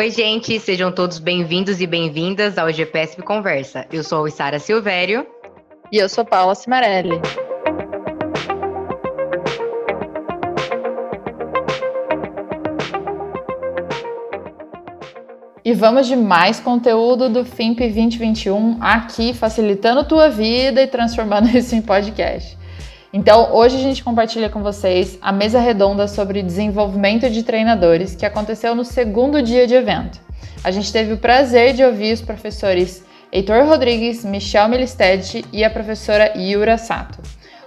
Oi, gente, sejam todos bem-vindos e bem-vindas ao GPSP Conversa. Eu sou a Isara Silvério. E eu sou Paula Cimarelli. E vamos de mais conteúdo do FIMP 2021 aqui, facilitando tua vida e transformando isso em podcast. Então, hoje a gente compartilha com vocês a mesa redonda sobre desenvolvimento de treinadores que aconteceu no segundo dia de evento. A gente teve o prazer de ouvir os professores Heitor Rodrigues, Michel Melisted e a professora Yura Sato.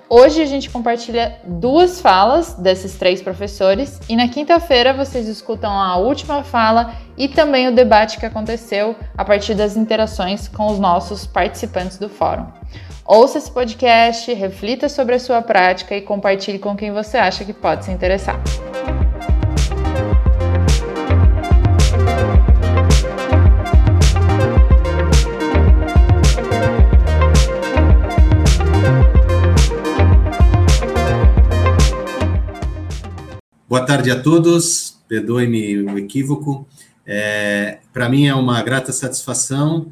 Hoje a gente compartilha duas falas desses três professores e na quinta-feira vocês escutam a última fala e também o debate que aconteceu a partir das interações com os nossos participantes do fórum. Ouça esse podcast, reflita sobre a sua prática e compartilhe com quem você acha que pode se interessar. Boa tarde a todos, perdoe-me o equívoco. É, Para mim é uma grata satisfação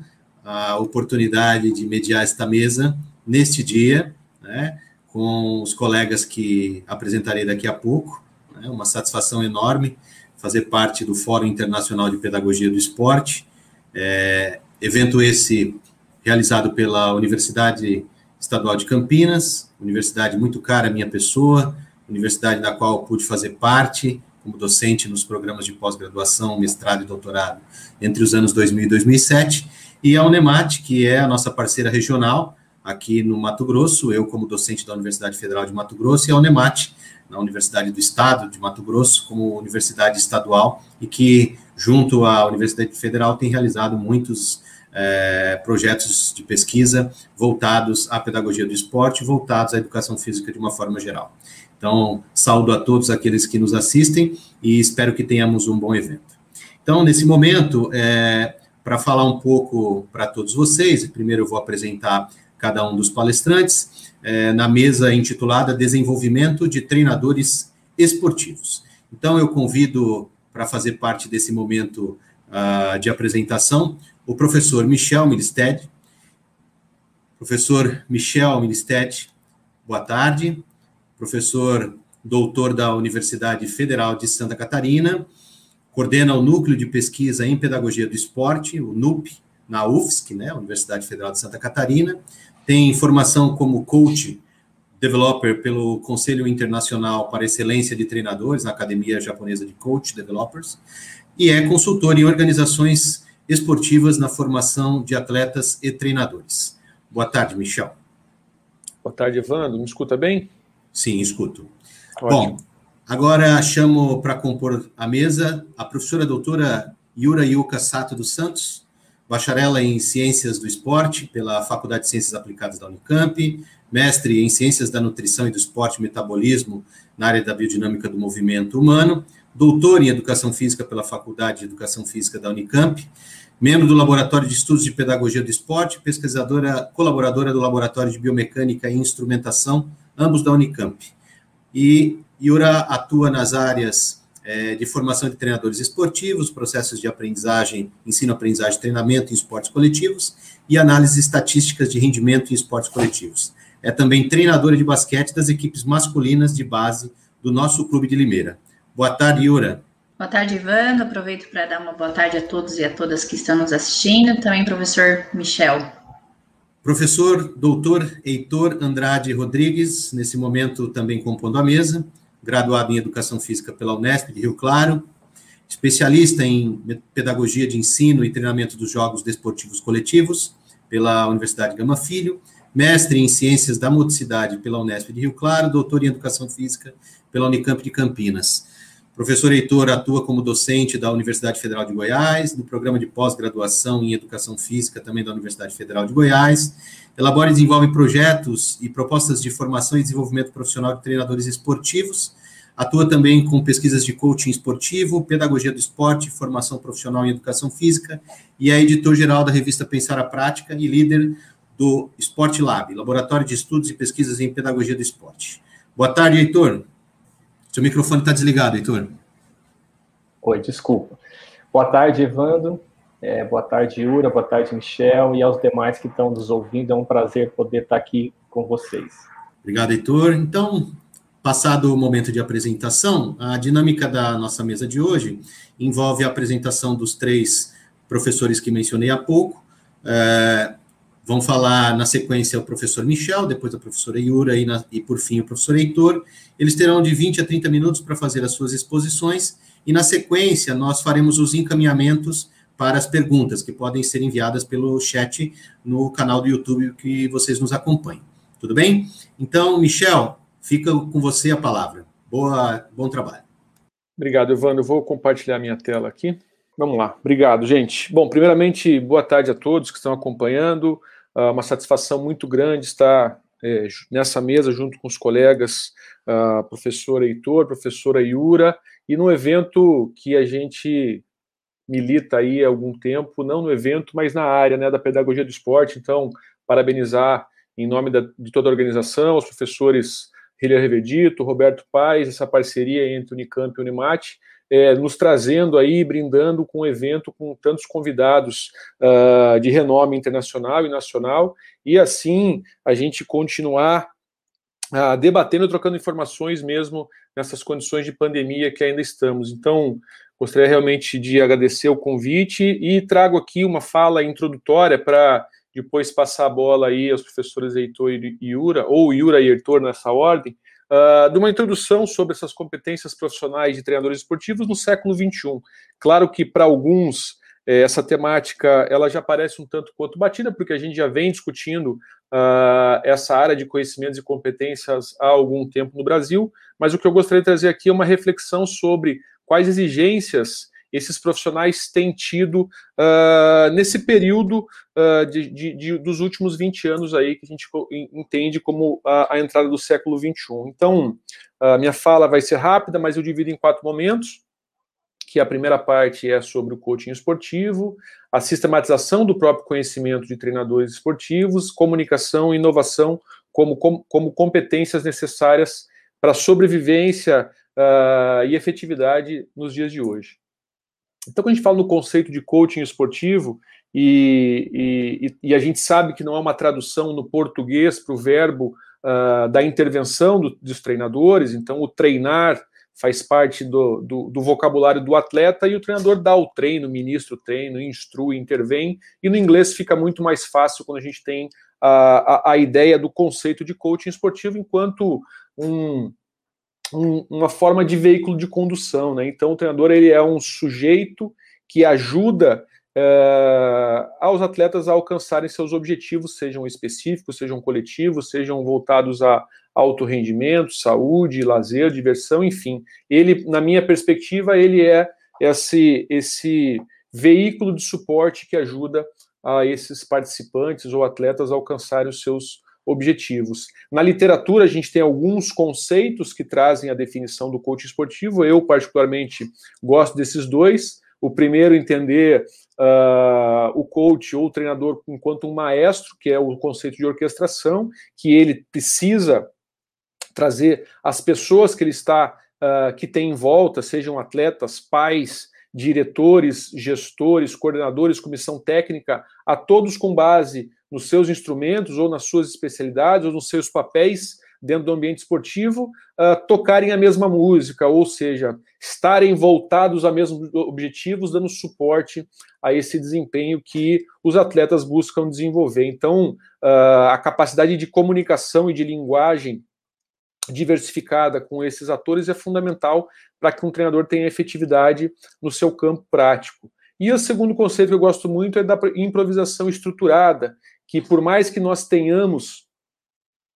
a oportunidade de mediar esta mesa neste dia, né, com os colegas que apresentarei daqui a pouco. Né, uma satisfação enorme fazer parte do Fórum Internacional de Pedagogia do Esporte, é, evento esse realizado pela Universidade Estadual de Campinas, universidade muito cara à minha pessoa, universidade da qual pude fazer parte como docente nos programas de pós-graduação, mestrado e doutorado entre os anos 2000 e 2007, e a Unemat, que é a nossa parceira regional aqui no Mato Grosso, eu como docente da Universidade Federal de Mato Grosso, e a Unemat, na Universidade do Estado de Mato Grosso, como universidade estadual, e que, junto à Universidade Federal, tem realizado muitos é, projetos de pesquisa voltados à pedagogia do esporte, voltados à educação física de uma forma geral. Então, saúdo a todos aqueles que nos assistem e espero que tenhamos um bom evento. Então, nesse momento, é, para falar um pouco para todos vocês. Primeiro eu vou apresentar cada um dos palestrantes é, na mesa intitulada Desenvolvimento de Treinadores Esportivos. Então eu convido para fazer parte desse momento uh, de apresentação o professor Michel Milisted. Professor Michel Milisted, boa tarde. Professor doutor da Universidade Federal de Santa Catarina, coordena o Núcleo de Pesquisa em Pedagogia do Esporte, o NUP, na UFSC, né, Universidade Federal de Santa Catarina, tem formação como coach developer pelo Conselho Internacional para Excelência de Treinadores, na Academia Japonesa de Coach Developers, e é consultor em organizações esportivas na formação de atletas e treinadores. Boa tarde, Michel. Boa tarde, Evandro. Me escuta bem? Sim, escuto. Ótimo. Bom, Agora chamo para compor a mesa a professora doutora Yura Yuka Sato dos Santos, bacharela em Ciências do Esporte pela Faculdade de Ciências Aplicadas da Unicamp, mestre em Ciências da Nutrição e do Esporte e Metabolismo na área da biodinâmica do movimento humano, doutor em Educação Física pela Faculdade de Educação Física da Unicamp, membro do Laboratório de Estudos de Pedagogia do Esporte, pesquisadora, colaboradora do Laboratório de Biomecânica e Instrumentação, ambos da Unicamp. E Yura atua nas áreas é, de formação de treinadores esportivos, processos de aprendizagem, ensino-aprendizagem, treinamento em esportes coletivos e análise estatísticas de rendimento em esportes coletivos. É também treinadora de basquete das equipes masculinas de base do nosso clube de Limeira. Boa tarde, Yura. Boa tarde, Ivan. Aproveito para dar uma boa tarde a todos e a todas que estão nos assistindo. Também, professor Michel. Professor doutor Heitor Andrade Rodrigues, nesse momento também compondo a mesa graduado em Educação Física pela Unesp de Rio Claro, especialista em Pedagogia de Ensino e Treinamento dos Jogos Desportivos Coletivos pela Universidade Gama Filho, mestre em Ciências da Motricidade pela Unesp de Rio Claro, doutor em Educação Física pela Unicamp de Campinas. Professor Heitor atua como docente da Universidade Federal de Goiás, no programa de pós-graduação em Educação Física também da Universidade Federal de Goiás, elabora e desenvolve projetos e propostas de formação e desenvolvimento profissional de treinadores esportivos, atua também com pesquisas de coaching esportivo, pedagogia do esporte, formação profissional em educação física, e é editor-geral da revista Pensar a Prática e líder do Sport Lab, Laboratório de Estudos e Pesquisas em Pedagogia do Esporte. Boa tarde, Heitor. Seu microfone está desligado, Heitor. Oi, desculpa. Boa tarde, Evandro. É, boa tarde, Yura. Boa tarde, Michel. E aos demais que estão nos ouvindo. É um prazer poder estar aqui com vocês. Obrigado, Heitor. Então, passado o momento de apresentação, a dinâmica da nossa mesa de hoje envolve a apresentação dos três professores que mencionei há pouco. É, Vão falar na sequência o professor Michel, depois a professora Yura e, na, e, por fim o professor Heitor. Eles terão de 20 a 30 minutos para fazer as suas exposições e na sequência nós faremos os encaminhamentos para as perguntas que podem ser enviadas pelo chat no canal do YouTube que vocês nos acompanhem. Tudo bem? Então, Michel, fica com você a palavra. Boa, bom trabalho. Obrigado, Evandro. Eu vou compartilhar minha tela aqui. Vamos lá. Obrigado, gente. Bom, primeiramente, boa tarde a todos que estão acompanhando. Uh, uma satisfação muito grande estar é, nessa mesa junto com os colegas, uh, professor Heitor, professora Yura, e num evento que a gente milita aí há algum tempo, não no evento, mas na área né, da pedagogia do esporte. Então, parabenizar em nome da, de toda a organização, os professores Hiller Revedito, Roberto Paes, essa parceria entre Unicamp e Unimate, é, nos trazendo aí, brindando com um evento com tantos convidados uh, de renome internacional e nacional, e assim a gente continuar uh, debatendo, trocando informações mesmo nessas condições de pandemia que ainda estamos. Então, gostaria realmente de agradecer o convite e trago aqui uma fala introdutória para depois passar a bola aí aos professores Heitor e Iura, ou Iura e Heitor nessa ordem, uh, de uma introdução sobre essas competências profissionais de treinadores esportivos no século XXI. Claro que para alguns eh, essa temática ela já parece um tanto quanto batida, porque a gente já vem discutindo uh, essa área de conhecimentos e competências há algum tempo no Brasil, mas o que eu gostaria de trazer aqui é uma reflexão sobre quais exigências esses profissionais têm tido uh, nesse período uh, de, de, de, dos últimos 20 anos aí que a gente entende como a, a entrada do século 21. Então, a minha fala vai ser rápida, mas eu divido em quatro momentos que a primeira parte é sobre o coaching esportivo, a sistematização do próprio conhecimento de treinadores esportivos, comunicação e inovação como, como, como competências necessárias para sobrevivência uh, e efetividade nos dias de hoje. Então, quando a gente fala no conceito de coaching esportivo, e, e, e a gente sabe que não é uma tradução no português para o verbo uh, da intervenção do, dos treinadores, então o treinar faz parte do, do, do, vocabulário do atleta e o treinador dá o treino, ministra o treino, instrui, intervém, e no inglês fica muito mais fácil quando a gente tem a, a, a ideia do conceito de coaching esportivo enquanto um, um, uma forma de veículo de condução, né? Então o treinador ele é um sujeito que ajuda uh, aos atletas a alcançarem seus objetivos, sejam específicos, sejam coletivos, sejam voltados a alto rendimento, saúde, lazer, diversão, enfim. Ele, na minha perspectiva, ele é esse esse veículo de suporte que ajuda a esses participantes ou atletas a alcançarem os seus objetivos. Na literatura, a gente tem alguns conceitos que trazem a definição do coach esportivo. Eu, particularmente, gosto desses dois. O primeiro, entender uh, o coach ou o treinador enquanto um maestro, que é o conceito de orquestração, que ele precisa trazer as pessoas que ele está, uh, que tem em volta, sejam atletas, pais, diretores, gestores, coordenadores, comissão técnica, a todos com base nos seus instrumentos ou nas suas especialidades ou nos seus papéis dentro do ambiente esportivo, uh, tocarem a mesma música, ou seja, estarem voltados a mesmos objetivos, dando suporte a esse desempenho que os atletas buscam desenvolver. Então, uh, a capacidade de comunicação e de linguagem diversificada com esses atores é fundamental para que um treinador tenha efetividade no seu campo prático. E o segundo conceito que eu gosto muito é da improvisação estruturada, que por mais que nós tenhamos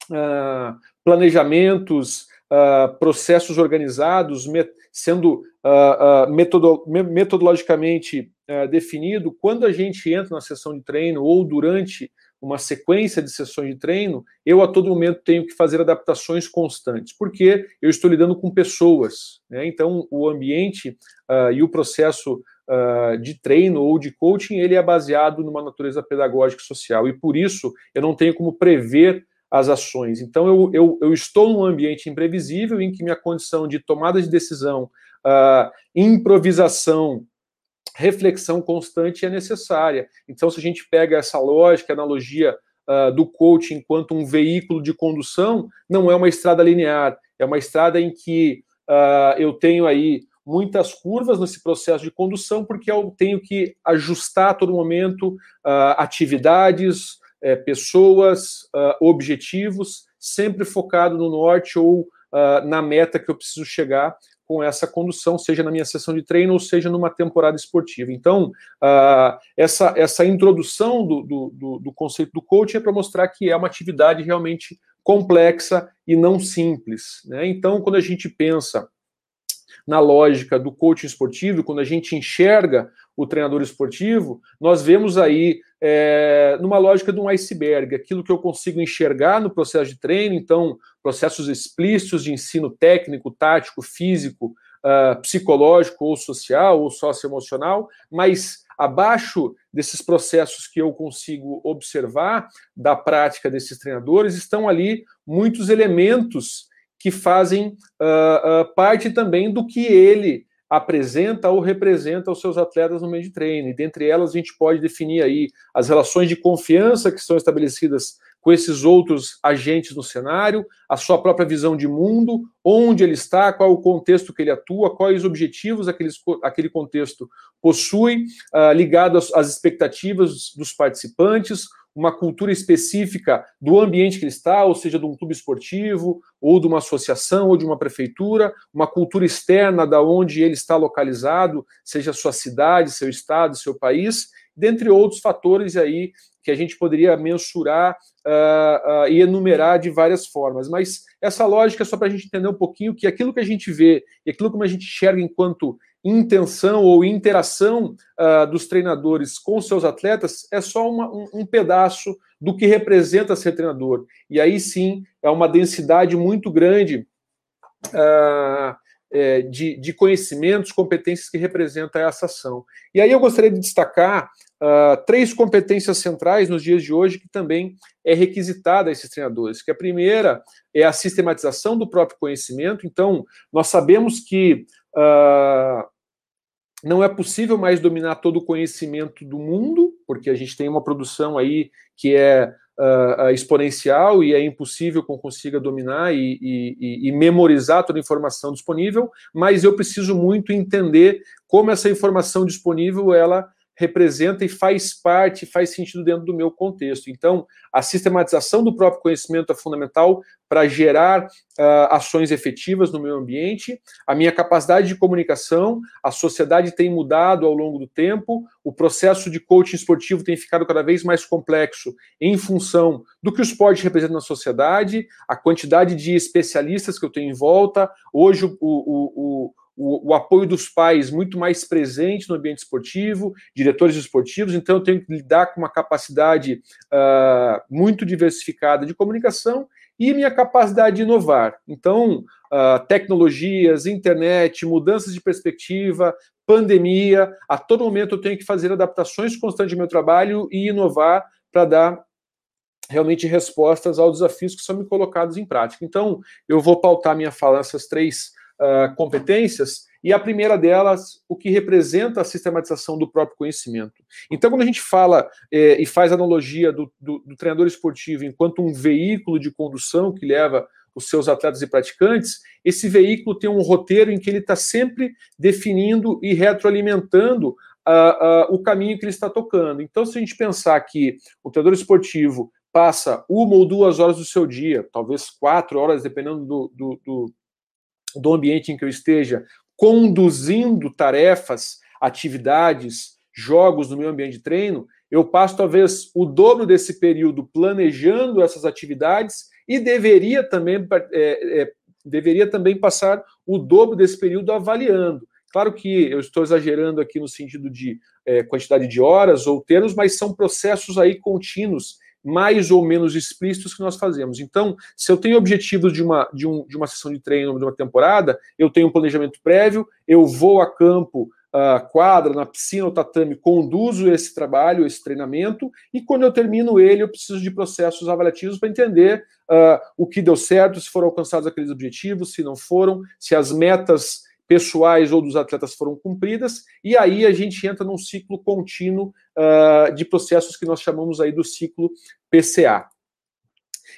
uh, planejamentos, uh, processos organizados, sendo uh, metodo metodologicamente definido, quando a gente entra na sessão de treino ou durante uma sequência de sessões de treino, eu a todo momento tenho que fazer adaptações constantes, porque eu estou lidando com pessoas. Né? Então, o ambiente e o processo uh, de treino ou de coaching, ele é baseado numa natureza pedagógica e social. E por isso eu não tenho como prever as ações. Então eu, eu, eu estou num ambiente imprevisível em que minha condição de tomada de decisão, uh, improvisação reflexão constante é necessária. Então, se a gente pega essa lógica, analogia uh, do coaching enquanto um veículo de condução, não é uma estrada linear, é uma estrada em que uh, eu tenho aí muitas curvas nesse processo de condução, porque eu tenho que ajustar a todo momento uh, atividades, uh, pessoas, uh, objetivos, sempre focado no norte ou na meta que eu preciso chegar com essa condução, seja na minha sessão de treino ou seja numa temporada esportiva. Então, essa, essa introdução do, do, do conceito do coaching é para mostrar que é uma atividade realmente complexa e não simples. Né? Então, quando a gente pensa na lógica do coaching esportivo, quando a gente enxerga o treinador esportivo, nós vemos aí é, numa lógica de um iceberg, aquilo que eu consigo enxergar no processo de treino, então, processos explícitos de ensino técnico, tático, físico, uh, psicológico ou social ou socioemocional, mas abaixo desses processos que eu consigo observar da prática desses treinadores estão ali muitos elementos que fazem uh, uh, parte também do que ele apresenta ou representa os seus atletas no meio de treino. E dentre elas a gente pode definir aí as relações de confiança que são estabelecidas com esses outros agentes no cenário, a sua própria visão de mundo, onde ele está, qual o contexto que ele atua, quais os objetivos aqueles, aquele contexto possui, uh, ligado às, às expectativas dos participantes, uma cultura específica do ambiente que ele está, ou seja, de um clube esportivo, ou de uma associação, ou de uma prefeitura, uma cultura externa da onde ele está localizado, seja sua cidade, seu estado, seu país, dentre outros fatores aí que a gente poderia mensurar uh, uh, e enumerar de várias formas. Mas essa lógica é só para a gente entender um pouquinho que aquilo que a gente vê e aquilo que a gente enxerga enquanto intenção ou interação uh, dos treinadores com seus atletas é só uma, um, um, pedaço do que representa ser treinador. E aí sim é uma densidade muito grande uh, é, de, de, conhecimentos, competências que representa essa ação. E aí eu gostaria de destacar uh, três competências centrais nos dias de hoje que também é requisitada a esses treinadores. Que a primeira é a sistematização do próprio conhecimento. Então, nós sabemos que não é possível mais dominar todo o conhecimento do mundo, porque a gente tem uma produção aí que é uh, exponencial e é impossível que eu consiga dominar e, e, e, memorizar toda a informação disponível, mas eu preciso muito entender como essa informação disponível ela representa e faz parte, faz sentido dentro do meu contexto. Então, a sistematização do próprio conhecimento é fundamental para gerar uh, ações efetivas no meio ambiente. A minha capacidade de comunicação, a sociedade tem mudado ao longo do tempo, o processo de coaching esportivo tem ficado cada vez mais complexo em função do que o esporte representa na sociedade, a quantidade de especialistas que eu tenho em volta. Hoje, o, o, o o, o, apoio dos pais muito mais presente no ambiente esportivo, diretores esportivos, então eu tenho que lidar com uma capacidade uh, muito diversificada de comunicação e minha capacidade de inovar. Então, uh, tecnologias, internet, mudanças de perspectiva, pandemia, a todo momento eu tenho que fazer adaptações constantes ao meu trabalho e inovar para dar realmente respostas aos desafios que são me colocados em prática. Então, eu vou pautar minha fala nessas três uh, competências, e a primeira delas, o que representa a sistematização do próprio conhecimento. Então, quando a gente fala eh, e faz analogia do, do, do treinador esportivo enquanto um veículo de condução que leva os seus atletas e praticantes, esse veículo tem um roteiro em que ele está sempre definindo e retroalimentando uh, uh, o caminho que ele está tocando. Então, se a gente pensar que o treinador esportivo passa uma ou duas horas do seu dia, talvez quatro horas, dependendo do, do, do do ambiente em que eu esteja, conduzindo tarefas, atividades, jogos no meu ambiente de treino, eu passo talvez o dobro desse período planejando essas atividades e deveria também, é, é, deveria também passar o dobro desse período avaliando. Claro que eu estou exagerando aqui no sentido de é, quantidade de horas ou termos, mas são processos aí contínuos mais ou menos explícitos que nós fazemos. Então, se eu tenho objetivos de uma, de, um, de uma sessão de treino, de uma temporada, eu tenho um planejamento prévio, eu vou a campo, uh, quadra, na piscina ou tatame, conduzo esse trabalho, esse treinamento, e quando eu termino ele, eu preciso de processos avaliativos para entender uh, o que deu certo, se foram alcançados aqueles objetivos, se não foram, se as metas pessoais ou dos atletas foram cumpridas, e aí a gente entra num ciclo contínuo uh, de processos que nós chamamos aí do ciclo PCA.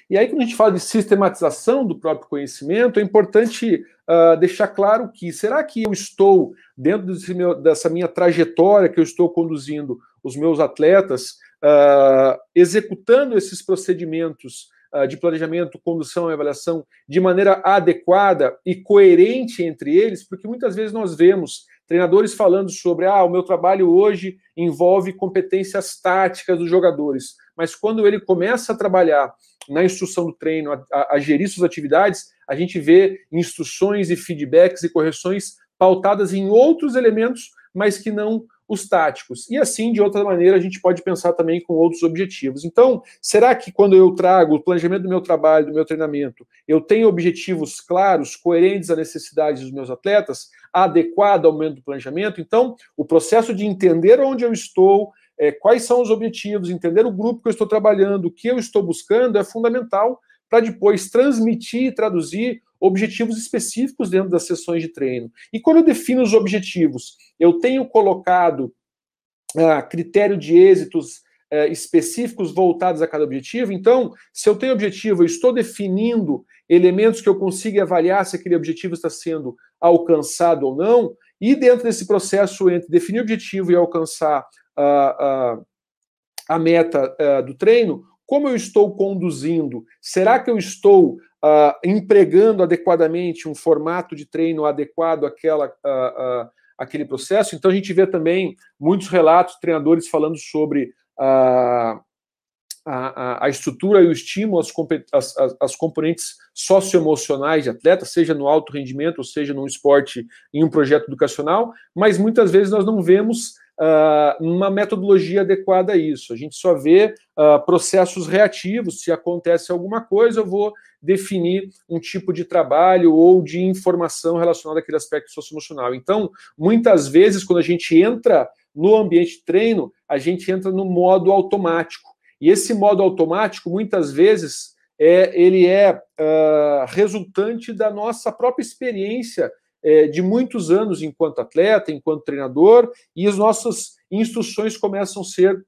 E aí, quando a gente fala de sistematização do próprio conhecimento, é importante uh, deixar claro que será que eu estou, dentro meu, dessa minha trajetória que eu estou conduzindo os meus atletas, uh, executando esses procedimentos de planejamento, condução e avaliação de maneira adequada e coerente entre eles? Porque muitas vezes nós vemos treinadores falando sobre ah, o meu trabalho hoje envolve competências táticas dos jogadores, mas quando ele começa a trabalhar na instrução do treino, a, a, a gerir suas atividades, a gente vê instruções e feedbacks e correções pautadas em outros elementos, mas que não os táticos. E assim, de outra maneira, a gente pode pensar também com outros objetivos. Então, será que quando eu trago o planejamento do meu trabalho, do meu treinamento, eu tenho objetivos claros, coerentes às necessidades dos meus atletas, adequado ao momento do planejamento? Então, o processo de entender onde eu estou, é, quais são os objetivos, entender o grupo que eu estou trabalhando, o que eu estou buscando, é fundamental para depois transmitir e traduzir objetivos específicos dentro das sessões de treino. E quando eu defino os objetivos, eu tenho colocado ah, critério de êxitos ah, específicos voltados a cada objetivo. Então, se eu tenho objetivo, eu estou definindo elementos que eu consiga avaliar se aquele objetivo está sendo alcançado ou não. E dentro desse processo entre definir o objetivo e alcançar a, a meta uh, do treino, como eu estou conduzindo? Será que eu estou uh, empregando adequadamente um formato de treino adequado àquela, uh, àquele processo? Então, a gente vê também muitos relatos treinadores falando sobre a, a, a, estrutura e o estímulo, as componentes socioemocionais de atleta, seja no alto rendimento, ou seja num esporte, em um projeto educacional, mas muitas vezes nós não vemos uh, uma metodologia adequada a isso. A gente só vê uh, processos reativos. Se acontece alguma coisa, eu vou definir um tipo de trabalho ou de informação relacionada àquele aspecto socioemocional. Então, muitas vezes, quando a gente entra no ambiente de treino, a gente entra no modo automático. E esse modo automático, muitas vezes, é, ele é uh, resultante da nossa própria experiência é, de muitos anos enquanto atleta, enquanto treinador, e as nossas instruções começam a ser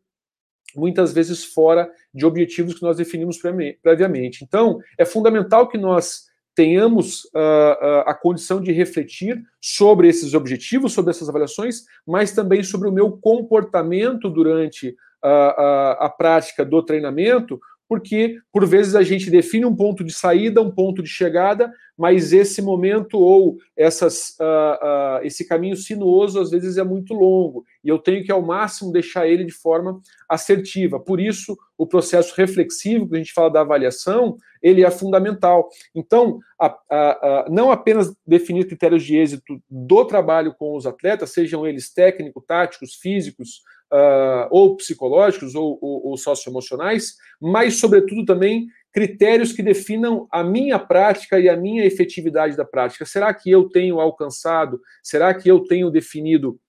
muitas vezes fora de objetivos que nós definimos previamente. Então, é fundamental que nós tenhamos uh, a condição de refletir sobre esses objetivos, sobre essas avaliações, mas também sobre o meu comportamento durante uh, a prática do treinamento, porque por vezes a gente define um ponto de saída, um ponto de chegada, mas esse momento ou essas, uh, uh, esse caminho sinuoso às vezes é muito longo e eu tenho que ao máximo deixar ele de forma assertiva. Por isso, o processo reflexivo, que a gente fala da avaliação, ele é fundamental. Então, a, não apenas definir critérios de êxito do trabalho com os atletas, sejam eles técnicos, táticos, físicos, uh, ou psicológicos ou, ou, ou socioemocionais, mas, sobretudo, também critérios que definam a minha prática e a minha efetividade da prática. Será que eu tenho alcançado? Será que eu tenho definido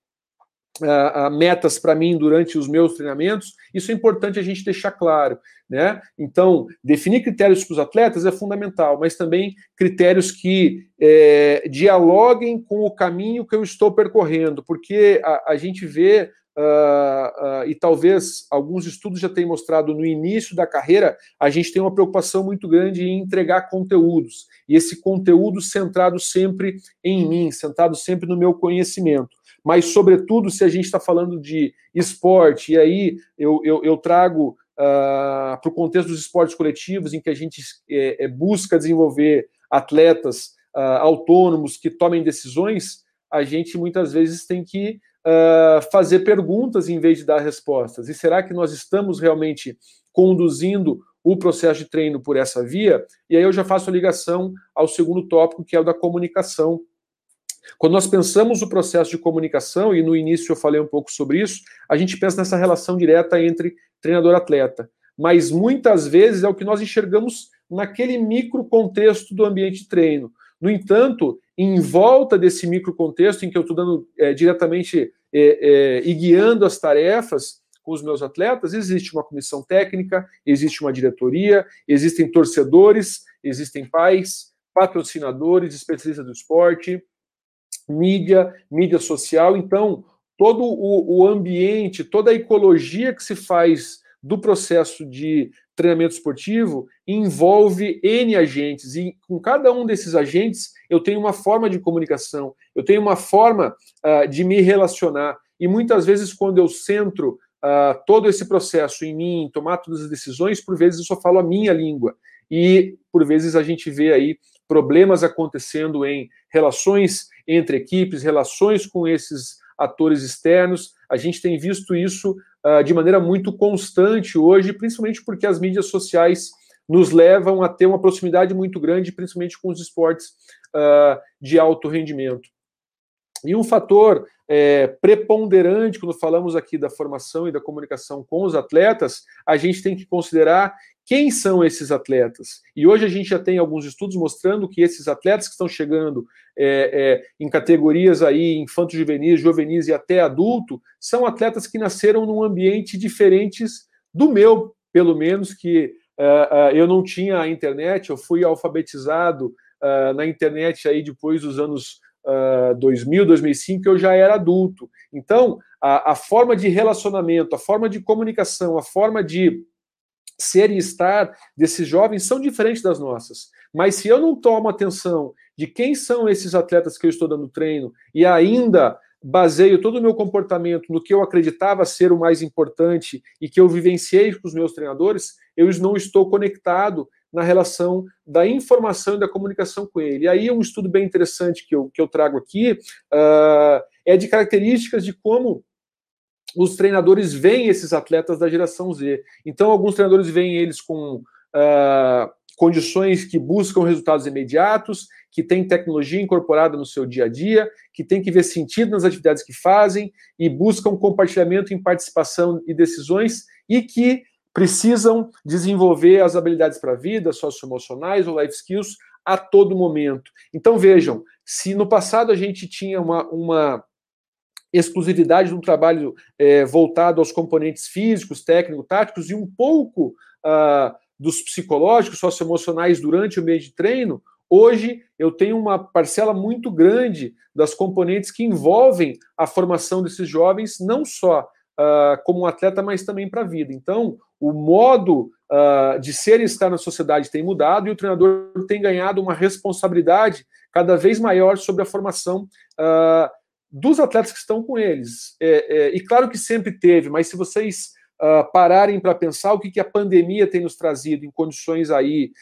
Uh, metas para mim durante os meus treinamentos, isso é importante a gente deixar claro, né? Então, definir critérios para os atletas é fundamental, mas também critérios que é, dialoguem com o caminho que eu estou percorrendo, porque a, a gente vê Uh, uh, e talvez alguns estudos já tenham mostrado no início da carreira, a gente tem uma preocupação muito grande em entregar conteúdos, e esse conteúdo centrado sempre em mim, centrado sempre no meu conhecimento. Mas, sobretudo, se a gente está falando de esporte, e aí eu, eu, eu trago uh, para o contexto dos esportes coletivos, em que a gente é, é, busca desenvolver atletas autônomos que tomem decisões, a gente muitas vezes tem que uh, fazer perguntas em vez de dar respostas. E será que nós estamos realmente conduzindo o processo de treino por essa via? E aí eu já faço a ligação ao segundo tópico, que é o da comunicação. Quando nós pensamos o processo de comunicação, e no início eu falei um pouco sobre isso, a gente pensa nessa relação direta entre treinador-atleta. Mas muitas vezes é o que nós enxergamos naquele micro contexto do ambiente de treino. No entanto, em volta desse microcontexto em que eu estou dando é, diretamente é, é, e guiando as tarefas com os meus atletas, existe uma comissão técnica, existe uma diretoria, existem torcedores, existem pais, patrocinadores, especialistas do esporte, mídia, mídia social. Então, todo o, o ambiente, toda a ecologia que se faz do processo de treinamento esportivo envolve N agentes, e com cada um desses agentes eu tenho uma forma de comunicação, eu tenho uma forma uh, de me relacionar. E muitas vezes, quando eu centro uh, todo esse processo em mim, tomar todas as decisões, por vezes eu só falo a minha língua. E por vezes a gente vê aí problemas acontecendo em relações entre equipes, relações com esses atores externos. A gente tem visto isso uh, de maneira muito constante hoje, principalmente porque as mídias sociais nos levam a ter uma proximidade muito grande, principalmente com os esportes uh, de alto rendimento. E um fator é, preponderante quando falamos aqui da formação e da comunicação com os atletas, a gente tem que considerar quem são esses atletas. E hoje a gente já tem alguns estudos mostrando que esses atletas que estão chegando é, é, em categorias aí infanto juvenis, juvenis e até adulto, são atletas que nasceram num ambiente diferentes do meu, pelo menos que uh, uh, eu não tinha a internet, eu fui alfabetizado uh, na internet aí depois dos anos uh, 2000, 2005, eu já era adulto. Então, a, a forma de relacionamento, a forma de comunicação, a forma de ser e estar desses jovens são diferentes das nossas. Mas se eu não tomo atenção de quem são esses atletas que eu estou dando treino e ainda baseio todo o meu comportamento no que eu acreditava ser o mais importante e que eu vivenciei com os meus treinadores, eu não estou conectado na relação da informação e da comunicação com ele. E aí, um estudo bem interessante que eu, que eu trago aqui uh, é de características de como os treinadores veem esses atletas da geração Z. Então, alguns treinadores veem eles com uh, condições que buscam resultados imediatos, que têm tecnologia incorporada no seu dia a dia, que tem que ver sentido nas atividades que fazem e buscam compartilhamento em participação e decisões e que precisam desenvolver as habilidades para a vida, socioemocionais ou life skills a todo momento. Então vejam, se no passado a gente tinha uma, uma exclusividade de um trabalho é, voltado aos componentes físicos, técnicos, táticos e um pouco uh, dos psicológicos, socioemocionais durante o meio de treino, hoje eu tenho uma parcela muito grande das componentes que envolvem a formação desses jovens, não só uh, como um atleta, mas também para a vida. Então, o modo uh, de ser e estar na sociedade tem mudado e o treinador tem ganhado uma responsabilidade cada vez maior sobre a formação uh, dos atletas que estão com eles. É, é, e claro que sempre teve, mas se vocês pararem para pensar o que, que a pandemia tem nos trazido em condições aí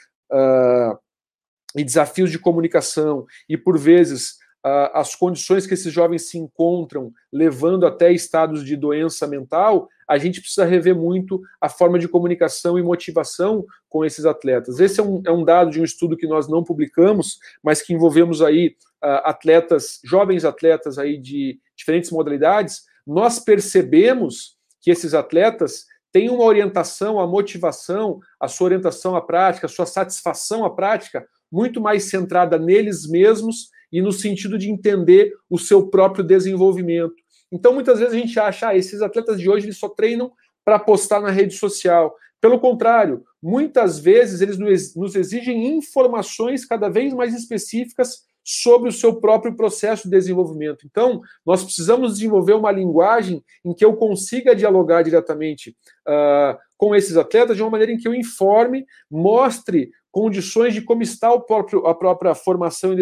e desafios de comunicação e por vezes as condições que esses jovens se encontram, levando até estados de doença mental, a gente precisa rever muito a forma de comunicação e motivação com esses atletas. Esse é um, é um dado de um estudo que nós não publicamos, mas que envolvemos aí uh, atletas, jovens atletas aí de diferentes modalidades. Nós percebemos que esses atletas têm uma orientação, a motivação, a sua orientação à prática, a sua satisfação à prática muito mais centrada neles mesmos e no sentido de entender o seu próprio desenvolvimento. Então, muitas vezes a gente acha, ah, esses atletas de hoje eles só treinam para postar na rede social. Pelo contrário, muitas vezes eles nos exigem informações cada vez mais específicas sobre o seu próprio processo de desenvolvimento. Então, nós precisamos desenvolver uma linguagem em que eu consiga dialogar diretamente uh, com esses atletas de uma maneira em que eu informe, mostre condições de como está o próprio, a própria formação e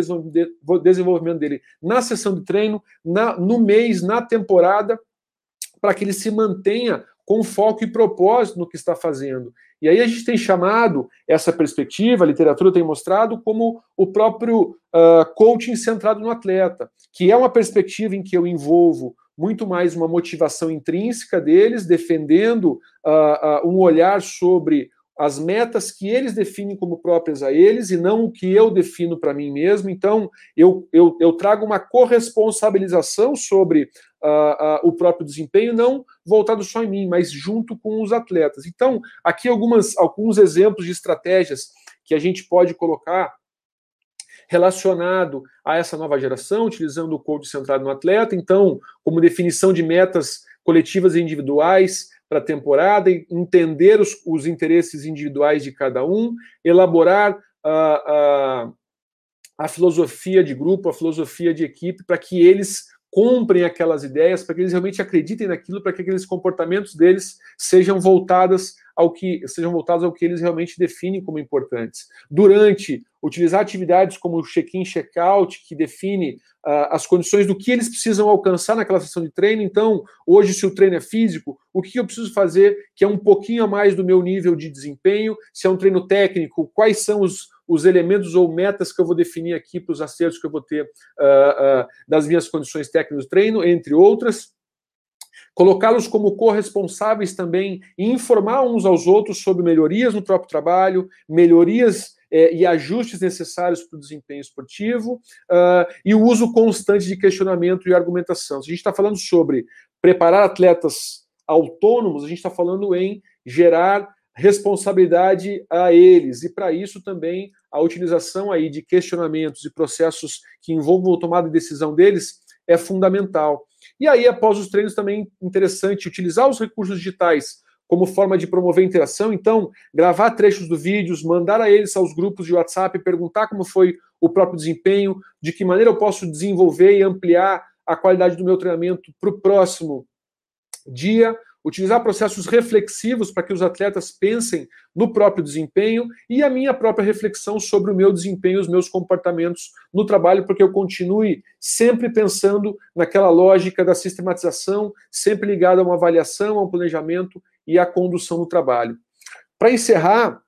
desenvolvimento dele na sessão de treino, na, no mês, na temporada, para que ele se mantenha com foco e propósito no que está fazendo. E aí a gente tem chamado essa perspectiva, a literatura tem mostrado, como o próprio uh, coaching centrado no atleta, que é uma perspectiva em que eu envolvo muito mais uma motivação intrínseca deles, defendendo uh, uh, um olhar sobre as metas que eles definem como próprias a eles e não o que eu defino para mim mesmo. Então, eu, eu, eu trago uma corresponsabilização sobre uh, uh, o próprio desempenho, não voltado só em mim, mas junto com os atletas. Então, aqui algumas, alguns exemplos de estratégias que a gente pode colocar relacionado a essa nova geração, utilizando o coach centrado no atleta. Então, como definição de metas coletivas e individuais, para a temporada, entender os, os, interesses individuais de cada um, elaborar uh, uh, a filosofia de grupo, a filosofia de equipe, para que eles comprem aquelas ideias, para que eles realmente acreditem naquilo, para que aqueles comportamentos deles sejam voltados ao que sejam voltados ao que eles realmente definem como importantes. Durante utilizar atividades como o check-in, check-out, que define uh, as condições do que eles precisam alcançar naquela sessão de treino. Então, hoje, se o treino é físico, o que eu preciso fazer que é um pouquinho a mais do meu nível de desempenho? Se é um treino técnico, quais são os, os elementos ou metas que eu vou definir aqui para os acertos que eu vou ter uh, uh, das minhas condições técnicas do treino, entre outras. Colocá-los como corresponsáveis também e informar uns aos outros sobre melhorias no próprio trabalho, melhorias é, e ajustes necessários para o desempenho esportivo uh, e o uso constante de questionamento e argumentação. Se a gente está falando sobre preparar atletas autônomos, a gente está falando em gerar responsabilidade a eles e para isso também a utilização aí de questionamentos e processos que envolvam a tomada de decisão deles é fundamental. E aí após os treinos também interessante utilizar os recursos digitais como forma de promover interação, então gravar trechos do vídeos, mandar a eles aos grupos de WhatsApp, perguntar como foi o próprio desempenho, de que maneira eu posso desenvolver e ampliar a qualidade do meu treinamento para o próximo dia, utilizar processos reflexivos para que os atletas pensem no próprio desempenho e a minha própria reflexão sobre o meu desempenho, os meus comportamentos no trabalho, porque eu continue sempre pensando naquela lógica da sistematização, sempre ligado a uma avaliação, a um planejamento e à condução do trabalho. Para encerrar,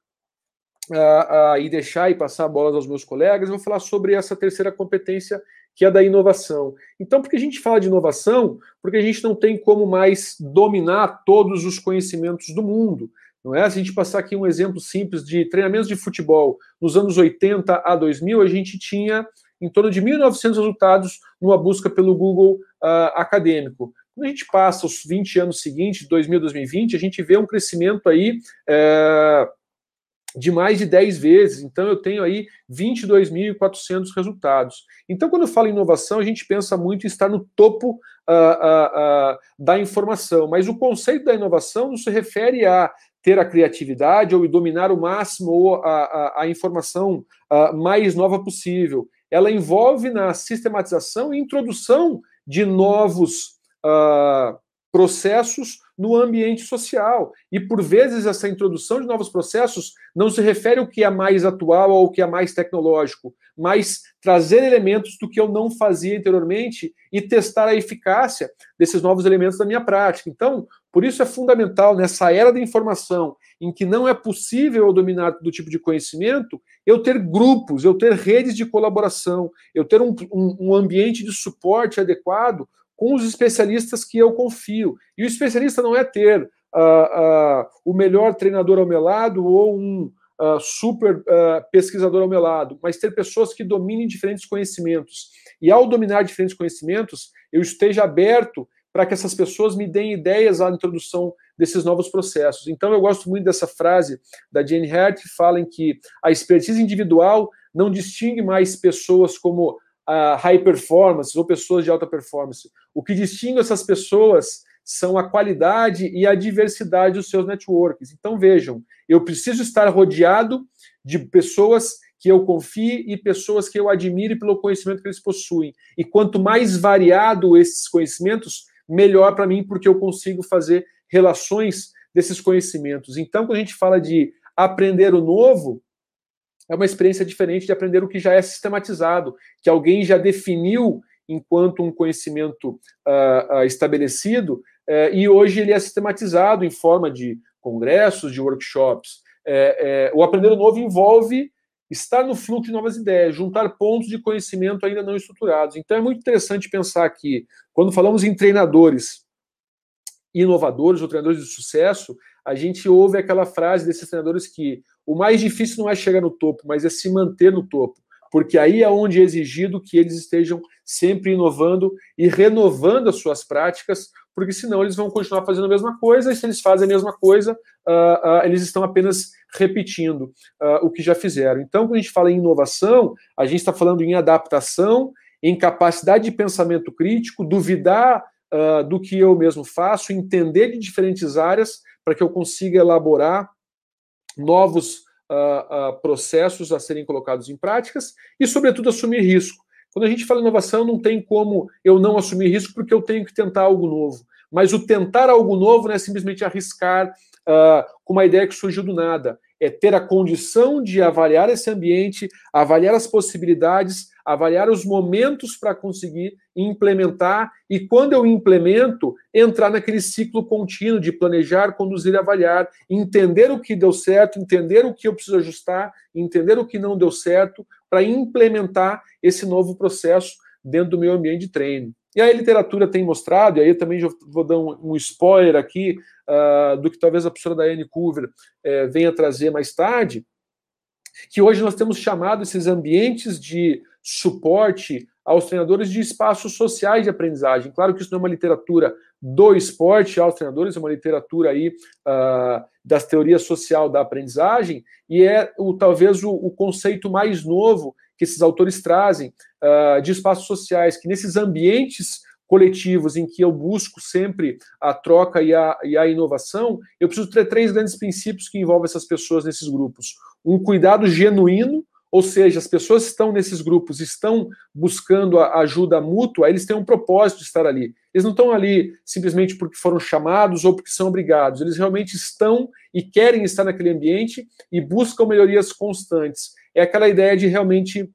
uh, uh, e deixar e passar a bola aos meus colegas, eu vou falar sobre essa terceira competência que é da inovação. Então, por que a gente fala de inovação? Porque a gente não tem como mais dominar todos os conhecimentos do mundo. Não é? Se a gente passar aqui um exemplo simples de treinamentos de futebol, nos anos 80 a 2000, a gente tinha em torno de 1.900 resultados numa busca pelo Google uh, acadêmico. Quando a gente passa os 20 anos seguintes, 2000, 2020, a gente vê um crescimento aí uh, de mais de 10 vezes. Então, eu tenho aí 22.400 resultados. Então, quando eu falo em inovação, a gente pensa muito em estar no topo uh, uh, uh, da informação. Mas o conceito da inovação não se refere a ter a criatividade ou dominar o máximo ou a, a, a informação mais nova possível. Ela envolve na sistematização e introdução de novos processos no ambiente social. E, por vezes, essa introdução de novos processos não se refere ao que é mais atual ou ao que é mais tecnológico, mas trazer elementos do que eu não fazia anteriormente e testar a eficácia desses novos elementos da minha prática. Então, por isso é fundamental, nessa era da informação, em que não é possível eu dominar todo tipo de conhecimento, eu ter grupos, eu ter redes de colaboração, eu ter um, um, um ambiente de suporte adequado com os especialistas que eu confio. E o especialista não é ter uh, uh, o melhor treinador ao meu lado ou um uh, super pesquisador ao meu lado, mas ter pessoas que dominem diferentes conhecimentos. E ao dominar diferentes conhecimentos, eu esteja aberto para que essas pessoas me deem ideias à introdução desses novos processos. Então, eu gosto muito dessa frase da Jane Hart, que fala em que a expertise individual não distingue mais pessoas como high performance ou pessoas de alta performance. O que distingue essas pessoas são a qualidade e a diversidade dos seus networks. Então vejam, eu preciso estar rodeado de pessoas que eu confie e pessoas que eu admire pelo conhecimento que eles possuem. E quanto mais variado esses conhecimentos, melhor para mim, porque eu consigo fazer relações desses conhecimentos. Então, quando a gente fala de aprender o novo, é uma experiência diferente de aprender o que já é sistematizado, que alguém já definiu enquanto um conhecimento uh, uh, estabelecido, uh, e hoje ele é sistematizado em forma de congressos, de workshops. É, é, o aprender novo envolve estar no fluxo de novas ideias, juntar pontos de conhecimento ainda não estruturados. Então é muito interessante pensar que, quando falamos em treinadores inovadores ou treinadores de sucesso, a gente ouve aquela frase desses treinadores que o mais difícil não é chegar no topo, mas é se manter no topo, porque aí é onde é exigido que eles estejam sempre inovando e renovando as suas práticas, porque senão eles vão continuar fazendo a mesma coisa, e se eles fazem a mesma coisa, uh, uh, eles estão apenas repetindo uh, o que já fizeram. Então, quando a gente fala em inovação, a gente está falando em adaptação, em capacidade de pensamento crítico, duvidar do que eu mesmo faço, entender de diferentes áreas para que eu consiga elaborar novos uh, uh, processos a serem colocados em práticas e, sobretudo, assumir risco. Quando a gente fala inovação, não tem como eu não assumir risco porque eu tenho que tentar algo novo. Mas o tentar algo novo não é simplesmente arriscar uh, com uma ideia que surgiu do nada. É ter a condição de avaliar esse ambiente, avaliar as possibilidades, avaliar os momentos para conseguir implementar e, quando eu implemento, entrar naquele ciclo contínuo de planejar, conduzir e avaliar, entender o que deu certo, entender o que eu preciso ajustar, entender o que não deu certo, para implementar esse novo processo dentro do meu ambiente de treino. E a literatura tem mostrado, e aí eu também vou dar um, spoiler aqui uh, do que talvez a professora Daiane Culver uh, venha trazer mais tarde, que hoje nós temos chamado esses ambientes de suporte aos treinadores de espaços sociais de aprendizagem. Claro que isso não é uma literatura do esporte aos treinadores, é uma literatura aí uh, das teorias social da aprendizagem e é o, talvez o, o conceito mais novo que esses autores trazem uh, de espaços sociais, que nesses ambientes coletivos em que eu busco sempre a troca e a, e a inovação, eu preciso ter três grandes princípios que envolvem essas pessoas nesses grupos. Um cuidado genuíno, ou seja, as pessoas que estão nesses grupos, estão buscando a ajuda mútua, eles têm um propósito de estar ali. Eles não estão ali simplesmente porque foram chamados ou porque são obrigados. Eles realmente estão e querem estar naquele ambiente e buscam melhorias constantes. É aquela ideia de realmente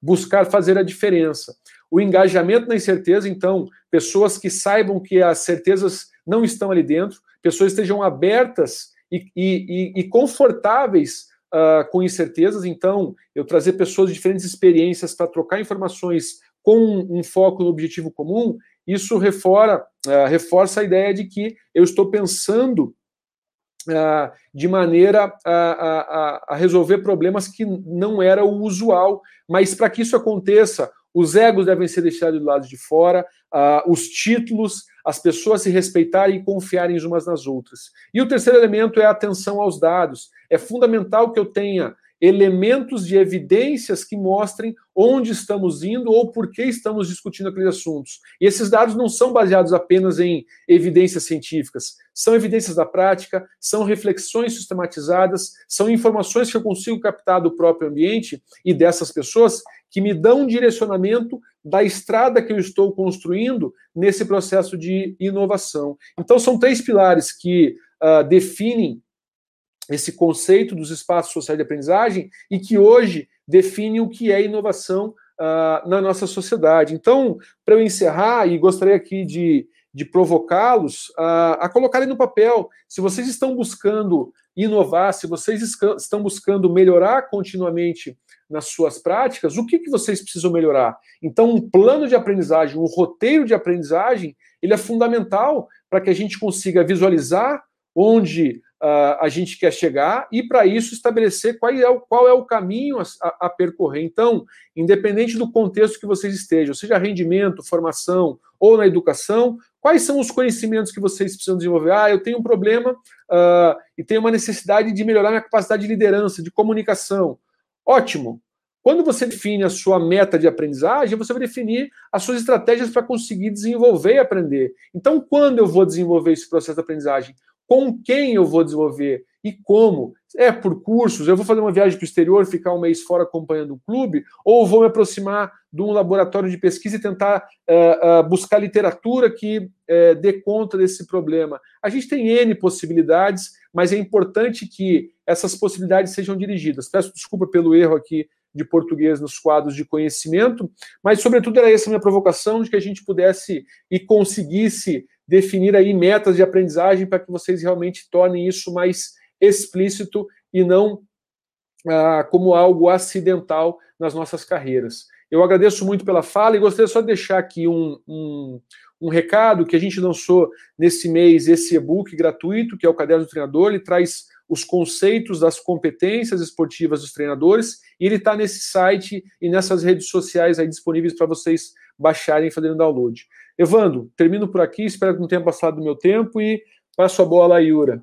buscar fazer a diferença. O engajamento na incerteza, então, pessoas que saibam que as certezas não estão ali dentro, pessoas estejam abertas e, e, e confortáveis uh, com incertezas. Então, eu trazer pessoas de diferentes experiências para trocar informações com um, um, foco no objetivo comum, isso refora, uh, reforça a ideia de que eu estou pensando uh, de maneira a, a, a, resolver problemas que não era o usual. Mas para que isso aconteça, os egos devem ser deixados do lado de fora, uh, os títulos, as pessoas se respeitarem e confiarem umas nas outras. E o terceiro elemento é a atenção aos dados. É fundamental que eu tenha elementos de evidências que mostrem onde estamos indo ou por que estamos discutindo aqueles assuntos. E esses dados não são baseados apenas em evidências científicas, são evidências da prática, são reflexões sistematizadas, são informações que eu consigo captar do próprio ambiente e dessas pessoas que me dão um direcionamento da estrada que eu estou construindo nesse processo de inovação. Então, são três pilares que uh, definem esse conceito dos espaços sociais de aprendizagem e que hoje definem o que é inovação uh, na nossa sociedade. Então, para eu encerrar, e gostaria aqui de, de provocá-los uh, a colocarem no papel, se vocês estão buscando inovar, se vocês estão buscando melhorar continuamente nas suas práticas, o que, que vocês precisam melhorar? Então, um plano de aprendizagem, um roteiro de aprendizagem, ele é fundamental para que a gente consiga visualizar onde uh, a gente quer chegar e, para isso, estabelecer qual é o, qual é o caminho a, a, percorrer. Então, independente do contexto que vocês estejam, seja rendimento, formação ou na educação, quais são os conhecimentos que vocês precisam desenvolver? Ah, eu tenho um problema uh, e tenho uma necessidade de melhorar minha capacidade de liderança, de comunicação. Ótimo. Quando você define a sua meta de aprendizagem, você vai definir as suas estratégias para conseguir desenvolver e aprender. Então, quando eu vou desenvolver esse processo de aprendizagem? Com quem eu vou desenvolver? E como? É por cursos? Eu vou fazer uma viagem para o exterior, ficar um mês fora acompanhando o clube? Ou vou me aproximar de um laboratório de pesquisa e tentar uh, uh, buscar literatura que uh, dê conta desse problema? A gente tem N possibilidades, mas é importante que essas possibilidades sejam dirigidas. Peço desculpa pelo erro aqui de português nos quadros de conhecimento, mas, sobretudo, era essa a minha provocação de que a gente pudesse e conseguisse definir aí metas de aprendizagem para que vocês realmente tornem isso mais explícito e não ah, como algo acidental nas nossas carreiras. Eu agradeço muito pela fala e gostaria só de deixar aqui um, um, um recado que a gente lançou nesse mês esse e-book gratuito, que é o Caderno do Treinador. Ele traz os conceitos das competências esportivas dos treinadores e ele está nesse site e nessas redes sociais aí disponíveis para vocês baixarem e fazerem download. Evandro, termino por aqui, espero que não tenha passado do meu tempo e passo a bola a Yura.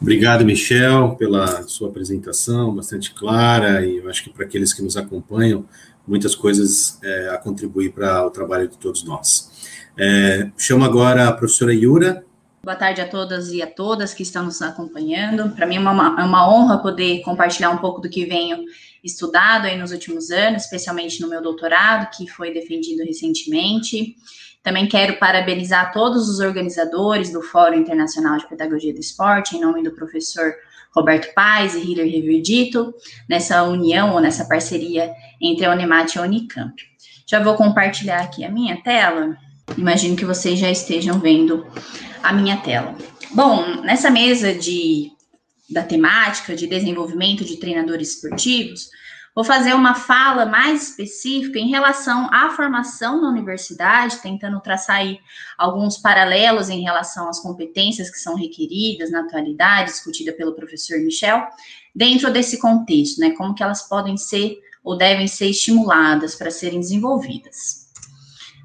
Obrigado, Michel, pela sua apresentação, bastante clara, e eu acho que para aqueles que nos acompanham, muitas coisas é, a contribuir para o trabalho de todos nós. É, chamo agora a professora Yura Boa tarde a todas e a todas que estão nos acompanhando. Para mim é uma, é uma honra poder compartilhar um pouco do que venho estudado aí nos últimos anos, especialmente no meu doutorado, que foi defendido recentemente. Também quero parabenizar todos os organizadores do Fórum Internacional de Pedagogia do Esporte, em nome do professor Roberto Paes e Hiller Reverdito, nessa união ou nessa parceria entre a Unemat e a Unicamp. Já vou compartilhar aqui a minha tela. Imagino que vocês já estejam vendo a minha tela. Bom, nessa mesa de da temática de desenvolvimento de treinadores esportivos, vou fazer uma fala mais específica em relação à formação na universidade, tentando traçar aí alguns paralelos em relação às competências que são requeridas na atualidade, discutida pelo professor Michel, dentro desse contexto, né? Como que elas podem ser ou devem ser estimuladas para serem desenvolvidas.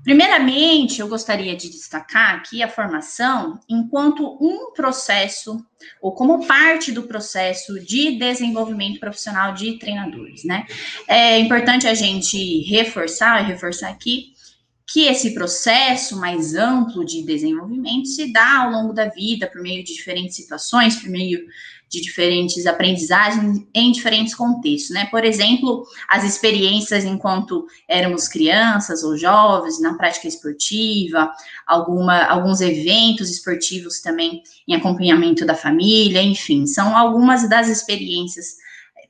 Primeiramente, eu gostaria de destacar aqui a formação enquanto um processo, ou como parte do processo de desenvolvimento profissional de treinadores, né? É importante a gente reforçar, reforçar aqui, que esse processo mais amplo de desenvolvimento se dá ao longo da vida, por meio de diferentes situações, por meio de diferentes aprendizagens em diferentes contextos, né? Por exemplo, as experiências enquanto éramos crianças ou jovens na prática esportiva, alguma, alguns eventos esportivos também em acompanhamento da família, enfim, são algumas das experiências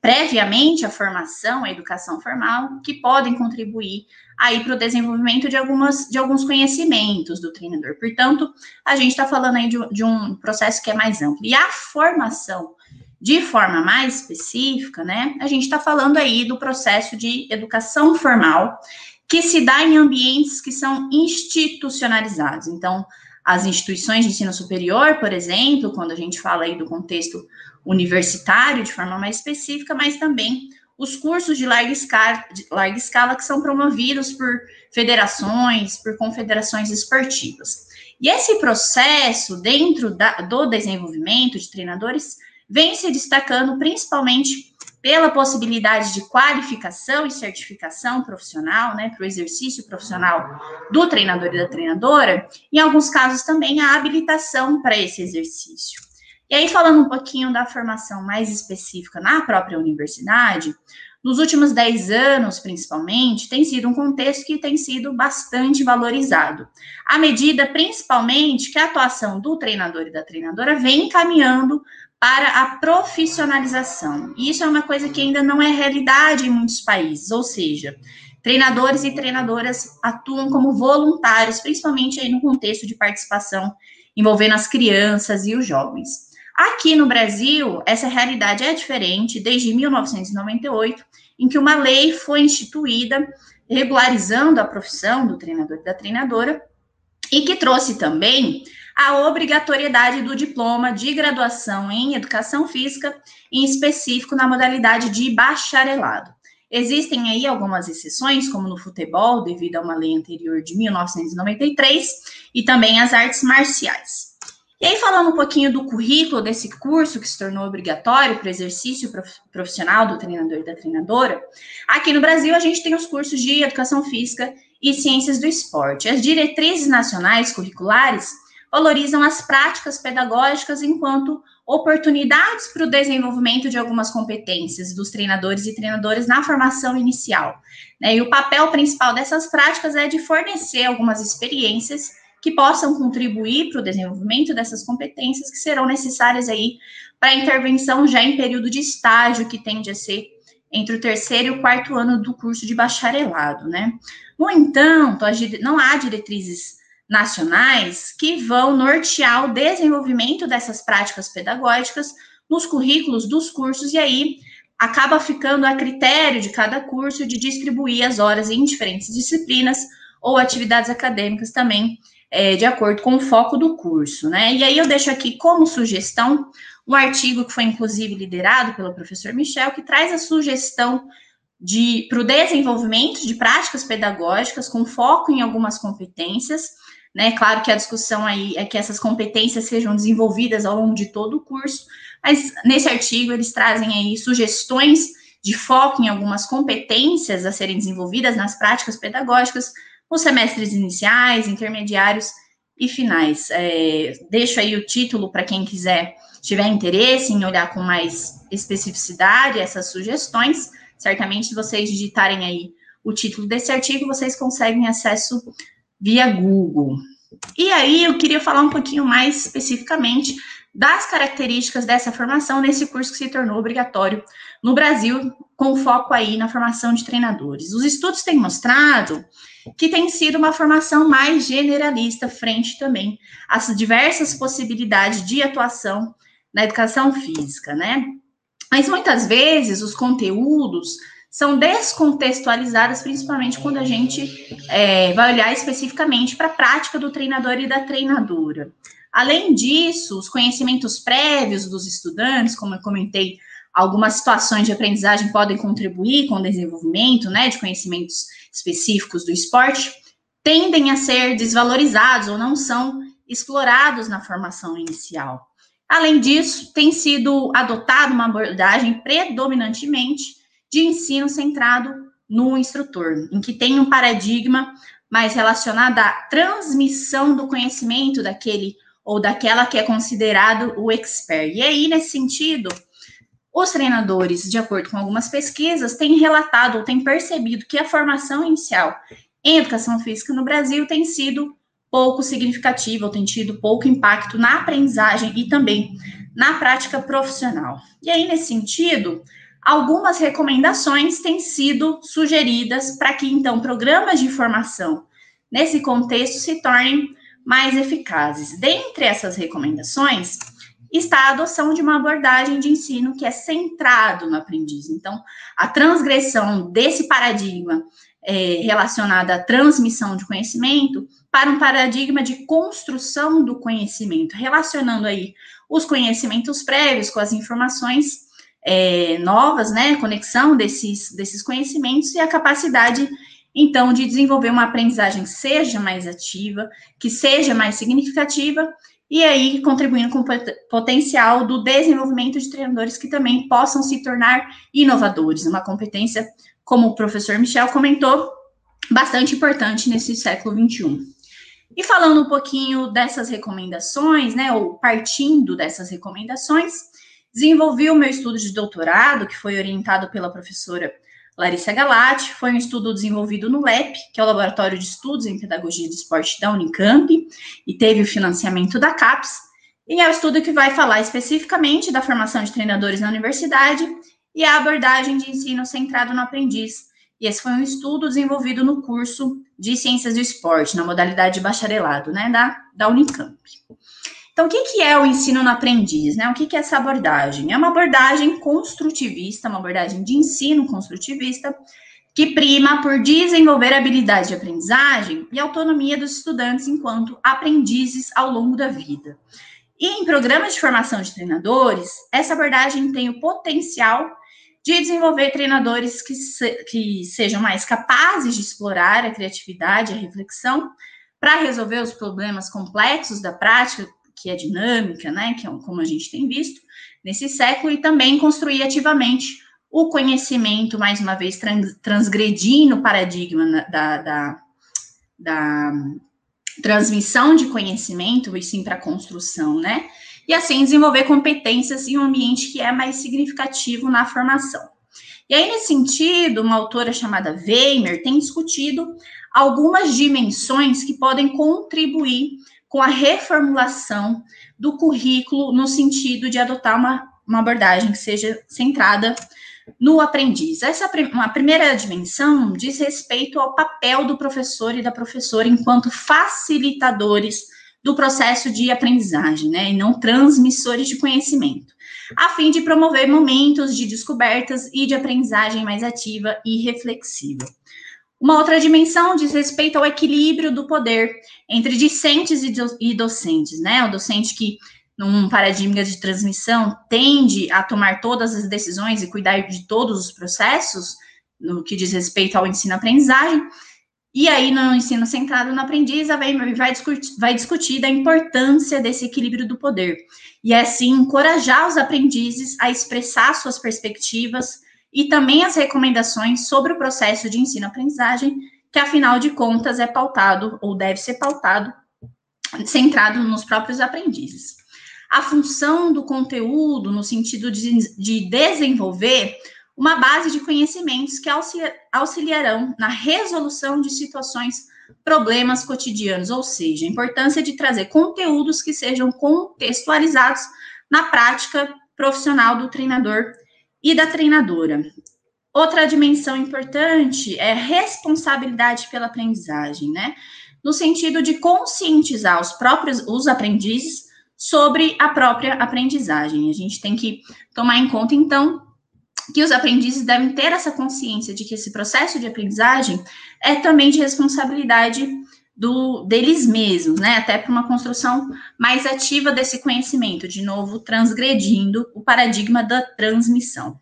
previamente à formação, à educação formal, que podem contribuir aí para o desenvolvimento de, algumas, de alguns conhecimentos do treinador. Portanto, a gente está falando aí de, de um processo que é mais amplo. E a formação de forma mais específica, né? A gente está falando aí do processo de educação formal que se dá em ambientes que são institucionalizados. Então, as instituições de ensino superior, por exemplo, quando a gente fala aí do contexto universitário de forma mais específica, mas também os cursos de larga escala, de larga escala que são promovidos por federações, por confederações esportivas. E esse processo, dentro da, do desenvolvimento de treinadores, vem se destacando principalmente pela possibilidade de qualificação e certificação profissional, né, para o exercício profissional do treinador e da treinadora, em alguns casos também a habilitação para esse exercício. E aí, falando um pouquinho da formação mais específica na própria universidade, nos últimos 10 anos, principalmente, tem sido um contexto que tem sido bastante valorizado. À medida, principalmente, que a atuação do treinador e da treinadora vem caminhando para a profissionalização. E isso é uma coisa que ainda não é realidade em muitos países, ou seja, treinadores e treinadoras atuam como voluntários, principalmente aí no contexto de participação envolvendo as crianças e os jovens. Aqui no Brasil, essa realidade é diferente desde 1998, em que uma lei foi instituída regularizando a profissão do treinador e da treinadora e que trouxe também a obrigatoriedade do diploma de graduação em educação física, em específico na modalidade de bacharelado. Existem aí algumas exceções, como no futebol, devido a uma lei anterior de 1993, e também as artes marciais. E aí, falando um pouquinho do currículo desse curso que se tornou obrigatório para o exercício profissional do treinador e da treinadora, aqui no Brasil a gente tem os cursos de Educação Física e Ciências do Esporte. As diretrizes nacionais curriculares valorizam as práticas pedagógicas enquanto oportunidades para o desenvolvimento de algumas competências dos treinadores e treinadoras na formação inicial. Né? E o papel principal dessas práticas é de fornecer algumas experiências que possam contribuir para o desenvolvimento dessas competências que serão necessárias aí para a intervenção já em período de estágio, que tende a ser entre o terceiro e o quarto ano do curso de bacharelado, né? No entanto, não há diretrizes nacionais que vão nortear o desenvolvimento dessas práticas pedagógicas nos currículos dos cursos, e aí acaba ficando a critério de cada curso de distribuir as horas em diferentes disciplinas ou atividades acadêmicas também é, de acordo com o foco do curso, né? E aí eu deixo aqui como sugestão um artigo que foi inclusive liderado pelo professor Michel, que traz a sugestão de para o desenvolvimento de práticas pedagógicas com foco em algumas competências, né? Claro que a discussão aí é que essas competências sejam desenvolvidas ao longo de todo o curso, mas nesse artigo eles trazem aí sugestões de foco em algumas competências a serem desenvolvidas nas práticas pedagógicas os semestres iniciais, intermediários e finais. É, deixo aí o título para quem quiser, tiver interesse em olhar com mais especificidade essas sugestões. Certamente, se vocês digitarem aí o título desse artigo, vocês conseguem acesso via Google. E aí, eu queria falar um pouquinho mais especificamente das características dessa formação nesse curso que se tornou obrigatório no Brasil, com foco aí na formação de treinadores. Os estudos têm mostrado que tem sido uma formação mais generalista frente também às diversas possibilidades de atuação na educação física, né? Mas muitas vezes os conteúdos são descontextualizados, principalmente quando a gente é, vai olhar especificamente para a prática do treinador e da treinadora. Além disso, os conhecimentos prévios dos estudantes, como eu comentei, algumas situações de aprendizagem podem contribuir com o desenvolvimento né, de conhecimentos específicos do esporte, tendem a ser desvalorizados ou não são explorados na formação inicial. Além disso, tem sido adotada uma abordagem predominantemente de ensino centrado no instrutor, em que tem um paradigma mais relacionado à transmissão do conhecimento daquele ou daquela que é considerado o expert. E aí, nesse sentido, os treinadores, de acordo com algumas pesquisas, têm relatado ou têm percebido que a formação inicial em educação física no Brasil tem sido pouco significativa, ou tem tido pouco impacto na aprendizagem e também na prática profissional. E aí, nesse sentido, algumas recomendações têm sido sugeridas para que, então, programas de formação nesse contexto se tornem mais eficazes. Dentre essas recomendações, está a adoção de uma abordagem de ensino que é centrado no aprendiz. Então, a transgressão desse paradigma é, relacionado à transmissão de conhecimento para um paradigma de construção do conhecimento, relacionando aí os conhecimentos prévios com as informações é, novas, né, conexão desses, desses conhecimentos e a capacidade então, de desenvolver uma aprendizagem que seja mais ativa, que seja mais significativa, e aí contribuindo com o potencial do desenvolvimento de treinadores que também possam se tornar inovadores, uma competência, como o professor Michel comentou, bastante importante nesse século XXI. E falando um pouquinho dessas recomendações, né, ou partindo dessas recomendações, desenvolvi o meu estudo de doutorado, que foi orientado pela professora Larissa Galati, foi um estudo desenvolvido no LEP, que é o Laboratório de Estudos em Pedagogia de Esporte da Unicamp, e teve o financiamento da CAPES, e é o estudo que vai falar especificamente da formação de treinadores na universidade e a abordagem de ensino centrado no aprendiz. E esse foi um estudo desenvolvido no curso de Ciências do Esporte, na modalidade de bacharelado, né, da, da Unicamp. Então, o que, que é o ensino no aprendiz? Né? O que, que é essa abordagem? É uma abordagem construtivista, uma abordagem de ensino construtivista, que prima por desenvolver habilidade de aprendizagem e autonomia dos estudantes enquanto aprendizes ao longo da vida. E em programas de formação de treinadores, essa abordagem tem o potencial de desenvolver treinadores que, se, que sejam mais capazes de explorar a criatividade, a reflexão, para resolver os problemas complexos da prática que é dinâmica, né, que é como a gente tem visto nesse século, e também construir ativamente o conhecimento, mais uma vez, transgredindo o paradigma da, da, da transmissão de conhecimento, e sim para a construção, né? E assim desenvolver competências em um ambiente que é mais significativo na formação. E aí, nesse sentido, uma autora chamada Weimer tem discutido algumas dimensões que podem contribuir com a reformulação do currículo no sentido de adotar uma, uma abordagem que seja centrada no aprendiz. Essa uma primeira dimensão diz respeito ao papel do professor e da professora enquanto facilitadores do processo de aprendizagem, né, e não transmissores de conhecimento, a fim de promover momentos de descobertas e de aprendizagem mais ativa e reflexiva. Uma outra dimensão diz respeito ao equilíbrio do poder entre discentes e docentes, né? O docente que, num paradigma de transmissão, tende a tomar todas as decisões e cuidar de todos os processos, no que diz respeito ao ensino-aprendizagem. E aí, no ensino centrado no aprendiz, Weimar vai discutir, vai discutir da importância desse equilíbrio do poder. E assim, encorajar os aprendizes a expressar suas perspectivas, e também as recomendações sobre o processo de ensino-aprendizagem, que afinal de contas é pautado ou deve ser pautado centrado nos próprios aprendizes. A função do conteúdo, no sentido de, de desenvolver uma base de conhecimentos que auxiliarão na resolução de situações, problemas cotidianos, ou seja, a importância de trazer conteúdos que sejam contextualizados na prática profissional do treinador e da treinadora. Outra dimensão importante é responsabilidade pela aprendizagem, né? No sentido de conscientizar os próprios os aprendizes sobre a própria aprendizagem. A gente tem que tomar em conta, então, que os aprendizes devem ter essa consciência de que esse processo de aprendizagem é também de responsabilidade do, deles mesmos, né? Até para uma construção mais ativa desse conhecimento, de novo, transgredindo o paradigma da transmissão.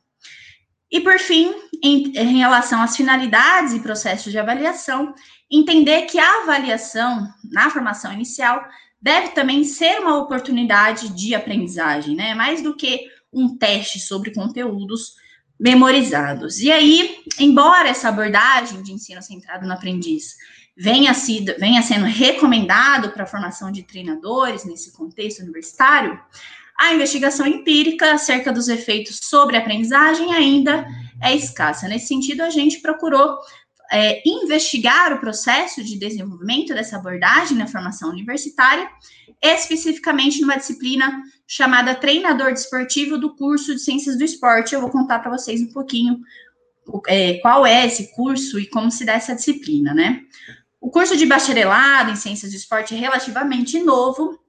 E, por fim, em, em relação às finalidades e processos de avaliação, entender que a avaliação na formação inicial deve também ser uma oportunidade de aprendizagem, né? Mais do que um teste sobre conteúdos memorizados. E aí, embora essa abordagem de ensino centrado no aprendiz venha, sido, venha sendo recomendado para a formação de treinadores nesse contexto universitário, a investigação empírica acerca dos efeitos sobre a aprendizagem ainda é escassa. Nesse sentido, a gente procurou é, investigar o processo de desenvolvimento dessa abordagem na formação universitária, especificamente numa disciplina chamada Treinador Desportivo do curso de Ciências do Esporte. Eu vou contar para vocês um pouquinho é, qual é esse curso e como se dá essa disciplina, né? O curso de bacharelado em ciências do esporte é relativamente novo,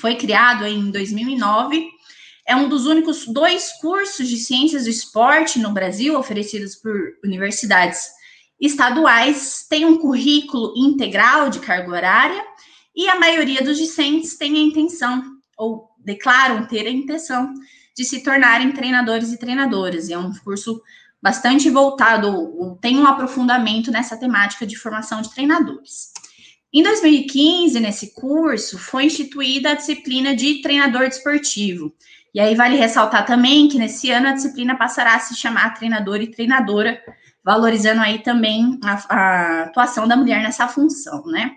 foi criado em 2009. É um dos únicos dois cursos de ciências do esporte no Brasil oferecidos por universidades estaduais. Tem um currículo integral de carga horária e a maioria dos discentes tem a intenção ou declaram ter a intenção de se tornarem treinadores e treinadoras. É um curso bastante voltado, tem um aprofundamento nessa temática de formação de treinadores. Em 2015, nesse curso, foi instituída a disciplina de treinador desportivo. E aí vale ressaltar também que nesse ano a disciplina passará a se chamar treinador e treinadora, valorizando aí também a, a atuação da mulher nessa função, né?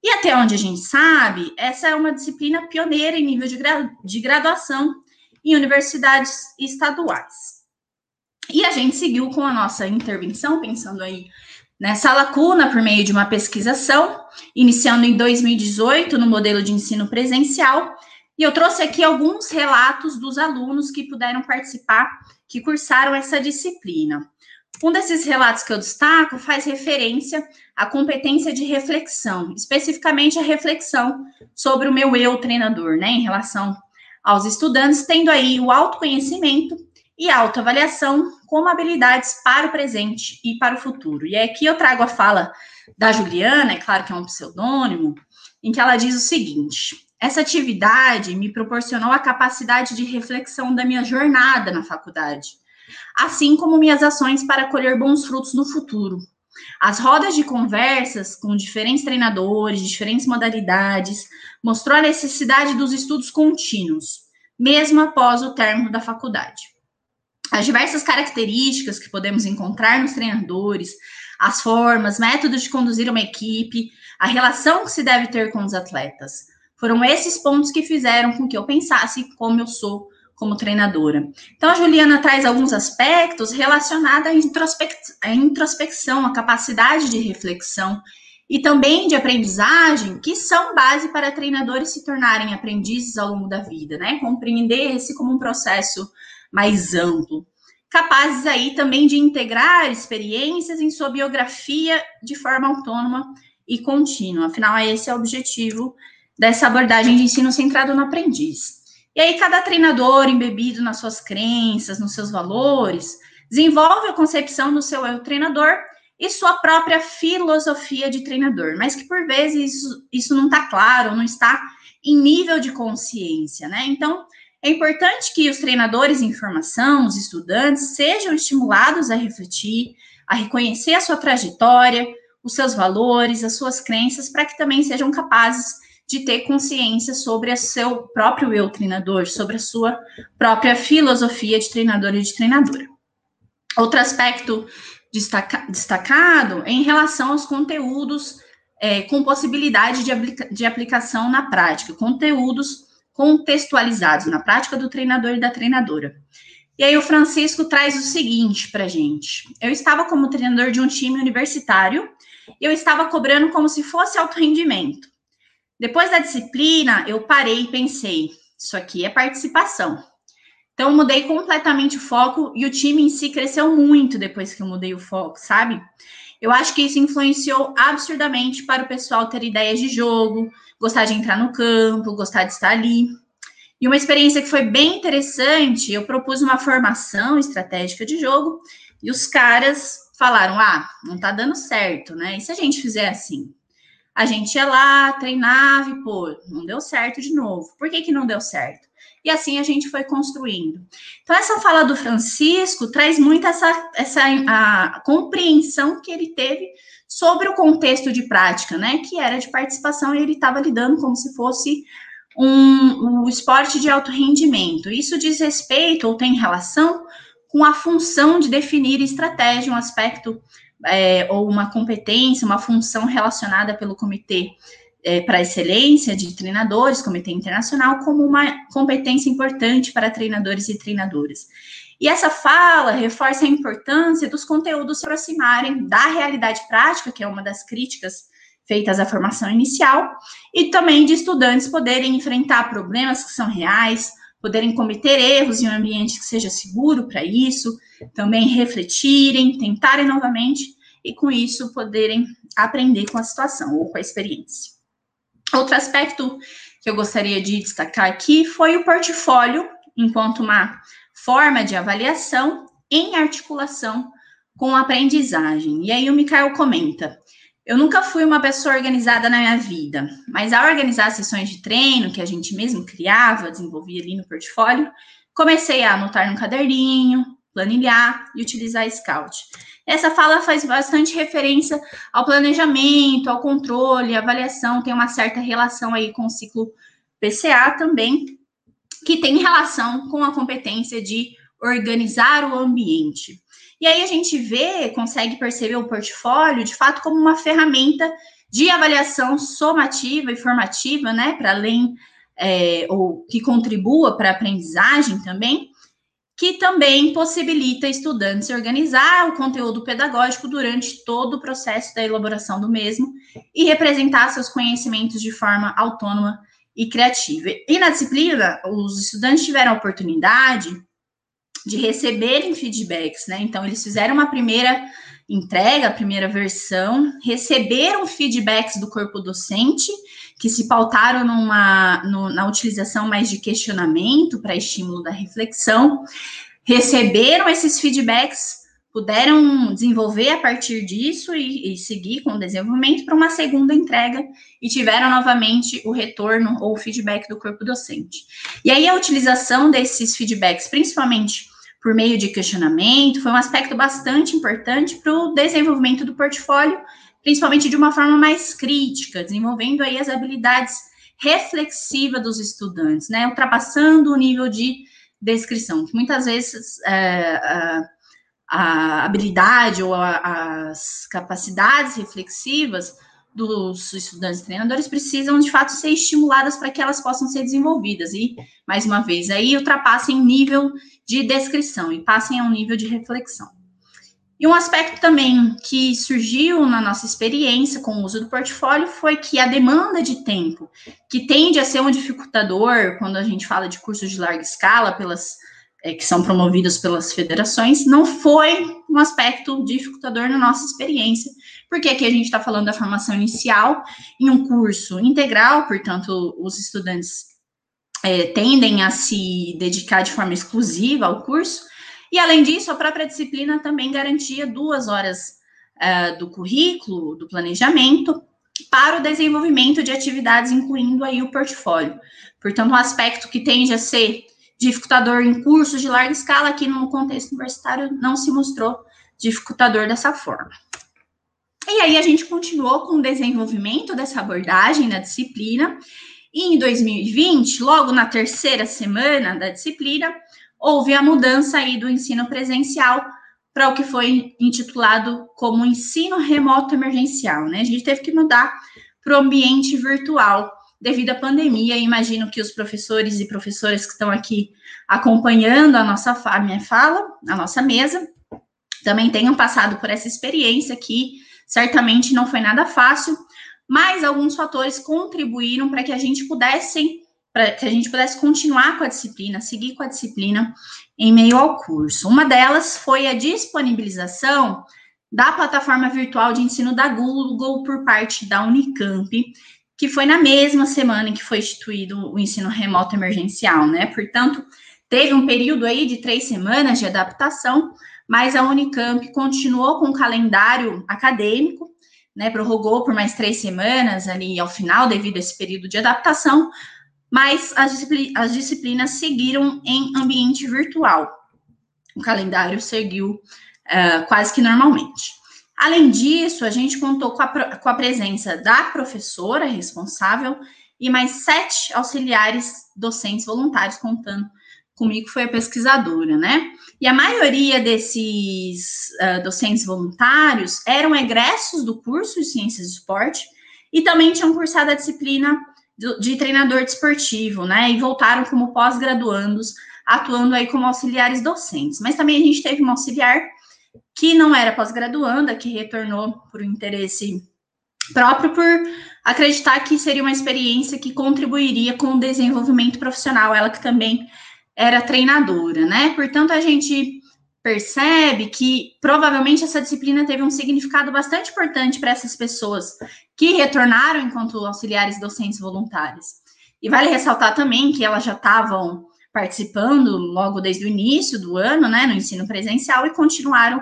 E até onde a gente sabe, essa é uma disciplina pioneira em nível de, gra de graduação em universidades estaduais. E a gente seguiu com a nossa intervenção, pensando aí nessa lacuna por meio de uma pesquisação, iniciando em 2018 no modelo de ensino presencial. E eu trouxe aqui alguns relatos dos alunos que puderam participar, que cursaram essa disciplina. Um desses relatos que eu destaco faz referência à competência de reflexão, especificamente a reflexão sobre o meu eu treinador, né, em relação aos estudantes, tendo aí o autoconhecimento e autoavaliação como habilidades para o presente e para o futuro. E aqui eu trago a fala da Juliana, é claro que é um pseudônimo, em que ela diz o seguinte: essa atividade me proporcionou a capacidade de reflexão da minha jornada na faculdade, assim como minhas ações para colher bons frutos no futuro. As rodas de conversas com diferentes treinadores, diferentes modalidades, mostrou a necessidade dos estudos contínuos, mesmo após o término da faculdade as diversas características que podemos encontrar nos treinadores, as formas, métodos de conduzir uma equipe, a relação que se deve ter com os atletas. Foram esses pontos que fizeram com que eu pensasse como eu sou como treinadora. Então, a Juliana traz alguns aspectos relacionados à, introspec à introspecção, à capacidade de reflexão e também de aprendizagem, que são base para treinadores se tornarem aprendizes ao longo da vida, né? Compreender esse como um processo mais amplo, capazes aí também de integrar experiências em sua biografia de forma autônoma e contínua. Afinal, esse é o objetivo dessa abordagem de ensino centrado no aprendiz. E aí, cada treinador, embebido nas suas crenças, nos seus valores, desenvolve a concepção do seu eu treinador e sua própria filosofia de treinador, mas que por vezes isso, isso não está claro, não está em nível de consciência, né? Então, é importante que os treinadores em formação, os estudantes, sejam estimulados a refletir, a reconhecer a sua trajetória, os seus valores, as suas crenças, para que também sejam capazes de ter consciência sobre o seu próprio eu treinador, sobre a sua própria filosofia de treinador e de treinadora. Outro aspecto destaca, destacado é em relação aos conteúdos é, com possibilidade de, aplica de aplicação na prática, conteúdos contextualizados na prática do treinador e da treinadora. E aí o Francisco traz o seguinte para gente. Eu estava como treinador de um time universitário e eu estava cobrando como se fosse alto rendimento. Depois da disciplina, eu parei e pensei, isso aqui é participação. Então, mudei completamente o foco e o time em si cresceu muito depois que eu mudei o foco, sabe? Eu acho que isso influenciou absurdamente para o pessoal ter ideias de jogo, gostar de entrar no campo, gostar de estar ali. E uma experiência que foi bem interessante, eu propus uma formação estratégica de jogo e os caras falaram: ah, não tá dando certo, né? E se a gente fizer assim? A gente ia lá, treinava e, pô, não deu certo de novo. Por que, que não deu certo? E assim a gente foi construindo. Então, essa fala do Francisco traz muito essa, essa a compreensão que ele teve sobre o contexto de prática, né? Que era de participação e ele estava lidando como se fosse um, um esporte de alto rendimento. Isso diz respeito ou tem relação com a função de definir estratégia, um aspecto é, ou uma competência, uma função relacionada pelo comitê é, para excelência de treinadores, comitê internacional, como uma competência importante para treinadores e treinadoras. E essa fala reforça a importância dos conteúdos se aproximarem da realidade prática, que é uma das críticas feitas à formação inicial, e também de estudantes poderem enfrentar problemas que são reais, poderem cometer erros em um ambiente que seja seguro para isso, também refletirem, tentarem novamente e com isso poderem aprender com a situação ou com a experiência. Outro aspecto que eu gostaria de destacar aqui foi o portfólio, enquanto uma forma de avaliação em articulação com a aprendizagem. E aí o Mikael comenta: eu nunca fui uma pessoa organizada na minha vida, mas ao organizar sessões de treino que a gente mesmo criava, desenvolvia ali no portfólio, comecei a anotar no caderninho, planilhar e utilizar Scout. Essa fala faz bastante referência ao planejamento, ao controle, avaliação, tem uma certa relação aí com o ciclo PCA também, que tem relação com a competência de organizar o ambiente. E aí a gente vê, consegue perceber o portfólio, de fato, como uma ferramenta de avaliação somativa e formativa, né, para além, é, ou que contribua para a aprendizagem também, que também possibilita estudantes organizar o conteúdo pedagógico durante todo o processo da elaboração do mesmo e representar seus conhecimentos de forma autônoma e criativa. E na disciplina, os estudantes tiveram a oportunidade de receberem feedbacks, né? Então, eles fizeram uma primeira entrega, a primeira versão, receberam feedbacks do corpo docente, que se pautaram numa, no, na utilização mais de questionamento para estímulo da reflexão, receberam esses feedbacks, puderam desenvolver a partir disso e, e seguir com o desenvolvimento para uma segunda entrega e tiveram novamente o retorno ou feedback do corpo docente. E aí a utilização desses feedbacks, principalmente por meio de questionamento, foi um aspecto bastante importante para o desenvolvimento do portfólio, principalmente de uma forma mais crítica, desenvolvendo aí as habilidades reflexivas dos estudantes, né, ultrapassando o nível de descrição, que muitas vezes é, a, a, habilidade ou a, as capacidades reflexivas dos estudantes treinadores precisam de fato ser estimuladas para que elas possam ser desenvolvidas e mais uma vez aí ultrapassem o nível de descrição e passem a um nível de reflexão. E um aspecto também que surgiu na nossa experiência com o uso do portfólio foi que a demanda de tempo, que tende a ser um dificultador quando a gente fala de cursos de larga escala, pelas é, que são promovidos pelas federações, não foi um aspecto dificultador na nossa experiência, porque aqui a gente está falando da formação inicial em um curso integral, portanto, os estudantes é, tendem a se dedicar de forma exclusiva ao curso. E, além disso, a própria disciplina também garantia duas horas uh, do currículo, do planejamento, para o desenvolvimento de atividades, incluindo aí o portfólio. Portanto, um aspecto que tende a ser dificultador em cursos de larga escala, aqui no contexto universitário não se mostrou dificultador dessa forma. E aí a gente continuou com o desenvolvimento dessa abordagem na disciplina, e em 2020, logo na terceira semana da disciplina, houve a mudança aí do ensino presencial para o que foi intitulado como ensino remoto emergencial, né? A gente teve que mudar para o ambiente virtual devido à pandemia. Imagino que os professores e professoras que estão aqui acompanhando a nossa a minha fala, a nossa mesa, também tenham passado por essa experiência que certamente não foi nada fácil, mas alguns fatores contribuíram para que a gente pudesse para que a gente pudesse continuar com a disciplina, seguir com a disciplina em meio ao curso. Uma delas foi a disponibilização da plataforma virtual de ensino da Google por parte da Unicamp, que foi na mesma semana em que foi instituído o ensino remoto emergencial, né? Portanto, teve um período aí de três semanas de adaptação, mas a Unicamp continuou com o calendário acadêmico, né? Prorrogou por mais três semanas ali ao final, devido a esse período de adaptação, mas as, disciplinas, as disciplinas seguiram em ambiente virtual. O calendário seguiu uh, quase que normalmente. Além disso, a gente contou com a, com a presença da professora responsável e mais sete auxiliares docentes voluntários, contando comigo, foi a pesquisadora, né? E a maioria desses uh, docentes voluntários eram egressos do curso de Ciências do Esporte e também tinham cursado a disciplina de, de treinador desportivo, né? E voltaram como pós-graduandos, atuando aí como auxiliares docentes. Mas também a gente teve uma auxiliar que não era pós-graduanda, que retornou por interesse próprio, por acreditar que seria uma experiência que contribuiria com o desenvolvimento profissional, ela que também era treinadora, né? Portanto, a gente percebe que provavelmente essa disciplina teve um significado bastante importante para essas pessoas que retornaram enquanto auxiliares docentes voluntários. E vale ressaltar também que elas já estavam participando logo desde o início do ano, né, no ensino presencial, e continuaram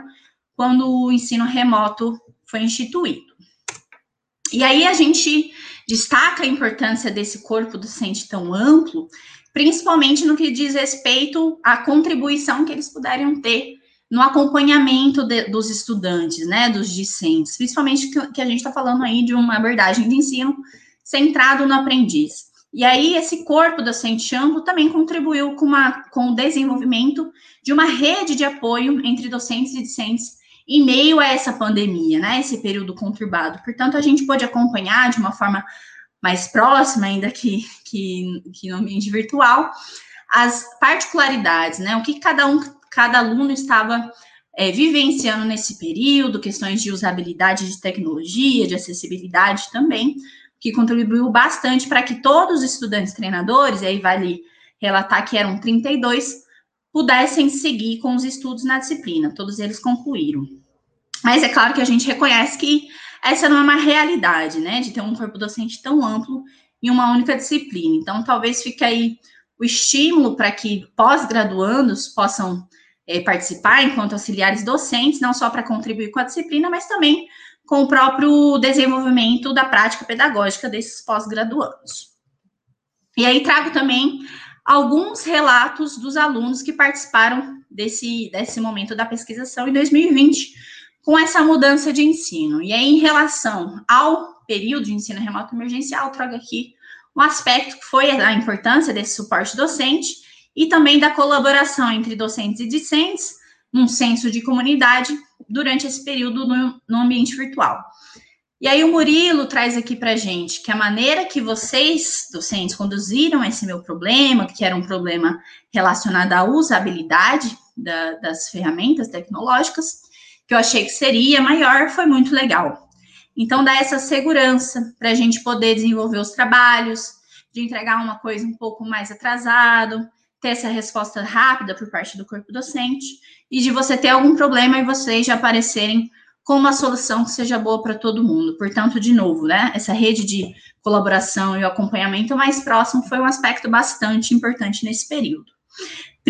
quando o ensino remoto foi instituído. E aí a gente destaca a importância desse corpo docente tão amplo, principalmente no que diz respeito à contribuição que eles puderem ter no acompanhamento de, dos estudantes, né, dos discentes, principalmente que, que a gente está falando aí de uma abordagem de ensino centrado no aprendiz. E aí, esse corpo docente amplo também contribuiu com, uma, com o desenvolvimento de uma rede de apoio entre docentes e discentes em meio a essa pandemia, né? Esse período conturbado. Portanto, a gente pode acompanhar de uma forma mais próxima, ainda que, que, que no ambiente virtual, as particularidades, né? O que cada um, cada aluno estava é, vivenciando nesse período, questões de usabilidade de tecnologia, de acessibilidade também, que contribuiu bastante para que todos os estudantes treinadores, e aí vale relatar que eram 32, pudessem seguir com os estudos na disciplina. Todos eles concluíram. Mas é claro que a gente reconhece que essa não é uma realidade, né, de ter um corpo docente tão amplo em uma única disciplina. Então, talvez fique aí o estímulo para que pós-graduandos possam é, participar enquanto auxiliares docentes, não só para contribuir com a disciplina, mas também com o próprio desenvolvimento da prática pedagógica desses pós-graduandos. E aí trago também alguns relatos dos alunos que participaram desse, desse momento da pesquisação em 2020, com essa mudança de ensino. E aí, em relação ao período de ensino remoto emergencial, trago aqui um aspecto que foi a importância desse suporte docente e também da colaboração entre docentes e discentes, num senso de comunidade durante esse período no, no ambiente virtual. E aí o Murilo traz aqui para gente que a maneira que vocês, docentes, conduziram esse meu problema, que era um problema relacionado à usabilidade da, das ferramentas tecnológicas, que eu achei que seria maior, foi muito legal. Então dá essa segurança para a gente poder desenvolver os trabalhos, de entregar uma coisa um pouco mais atrasado, ter essa resposta rápida por parte do corpo docente e de você ter algum problema e vocês já aparecerem com uma solução que seja boa para todo mundo. Portanto, de novo, né, essa rede de colaboração e acompanhamento mais próximo foi um aspecto bastante importante nesse período.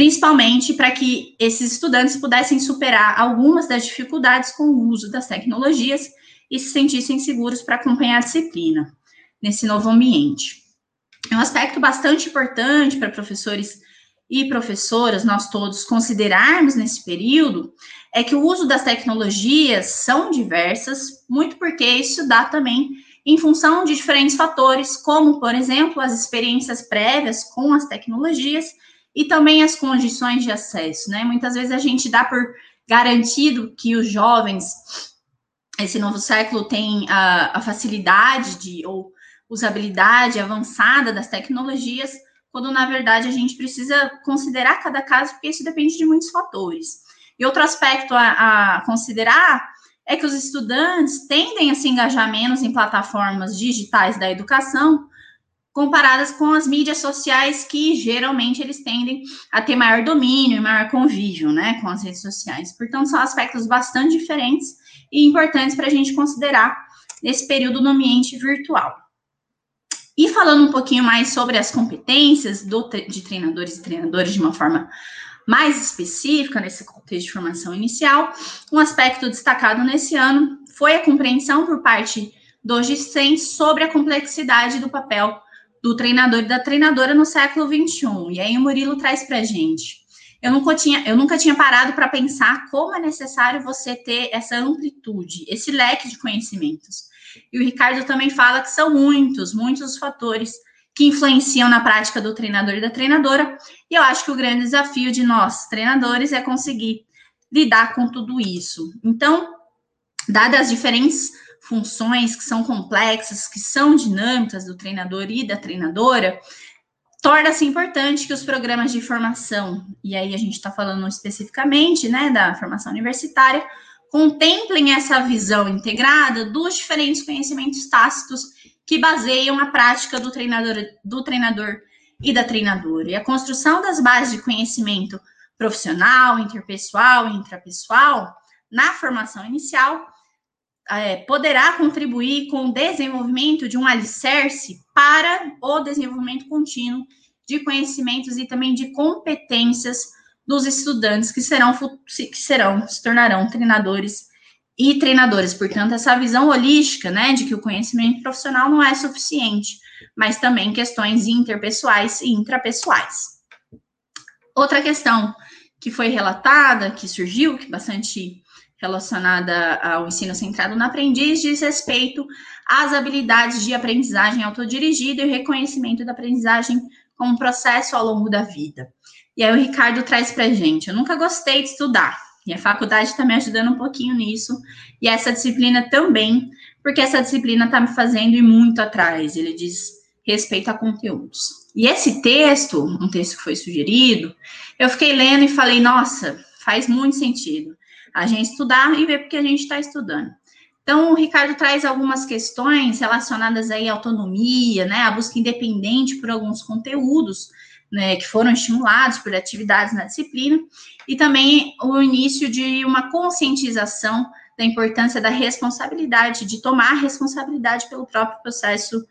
Principalmente para que esses estudantes pudessem superar algumas das dificuldades com o uso das tecnologias e se sentissem seguros para acompanhar a disciplina nesse novo ambiente. É um aspecto bastante importante para professores e professoras, nós todos, considerarmos nesse período é que o uso das tecnologias são diversas, muito porque isso dá também em função de diferentes fatores, como, por exemplo, as experiências prévias com as tecnologias e também as condições de acesso, né? Muitas vezes a gente dá por garantido que os jovens esse novo século tem a, a facilidade de ou usabilidade avançada das tecnologias, quando na verdade a gente precisa considerar cada caso, porque isso depende de muitos fatores. E outro aspecto a, a considerar é que os estudantes tendem a se engajar menos em plataformas digitais da educação, comparadas com as mídias sociais que geralmente eles tendem a ter maior domínio e maior convívio, né, com as redes sociais. Portanto, são aspectos bastante diferentes e importantes para a gente considerar nesse período no ambiente virtual. E falando um pouquinho mais sobre as competências do, de treinadores e treinadoras de uma forma mais específica nesse contexto de formação inicial, um aspecto destacado nesse ano foi a compreensão por parte dos discentes sobre a complexidade do papel do treinador e da treinadora no século XXI. E aí o Murilo traz para a gente. Eu nunca tinha, eu nunca tinha parado para pensar como é necessário você ter essa amplitude, esse leque de conhecimentos. E o Ricardo também fala que são muitos, muitos os fatores que influenciam na prática do treinador e da treinadora. E eu acho que o grande desafio de nós, treinadores, é conseguir lidar com tudo isso. Então, dadas as diferentes funções que são complexas, que são dinâmicas do treinador e da treinadora, torna-se importante que os programas de formação, e aí a gente está falando especificamente né, da formação universitária, contemplem essa visão integrada dos diferentes conhecimentos tácitos que baseiam a prática do treinador, do treinador e da treinadora. E a construção das bases de conhecimento profissional, interpessoal e intrapessoal na formação inicial é, poderá contribuir com o desenvolvimento de um alicerce para o desenvolvimento contínuo de conhecimentos e também de competências dos estudantes que serão, que serão se tornarão treinadores e treinadoras. Portanto, essa visão holística, né, de que o conhecimento profissional não é suficiente, mas também questões interpessoais e intrapessoais. Outra questão que foi relatada, que surgiu, que bastante relacionada ao ensino centrado no aprendiz diz respeito às habilidades de aprendizagem autodirigida e o reconhecimento da aprendizagem como processo ao longo da vida. E aí o Ricardo traz para gente, eu nunca gostei de estudar, e a faculdade está me ajudando um pouquinho nisso, e essa disciplina também, porque essa disciplina está me fazendo ir muito atrás, ele diz respeito a conteúdos. E esse texto, um texto que foi sugerido, eu fiquei lendo e falei, nossa, faz muito sentido a gente estudar e ver porque a gente está estudando. Então, o Ricardo traz algumas questões relacionadas aí à autonomia, né, à busca independente por alguns conteúdos, né, que foram estimulados por atividades na disciplina, e também o início de uma conscientização da importância da responsabilidade, de tomar responsabilidade pelo próprio processo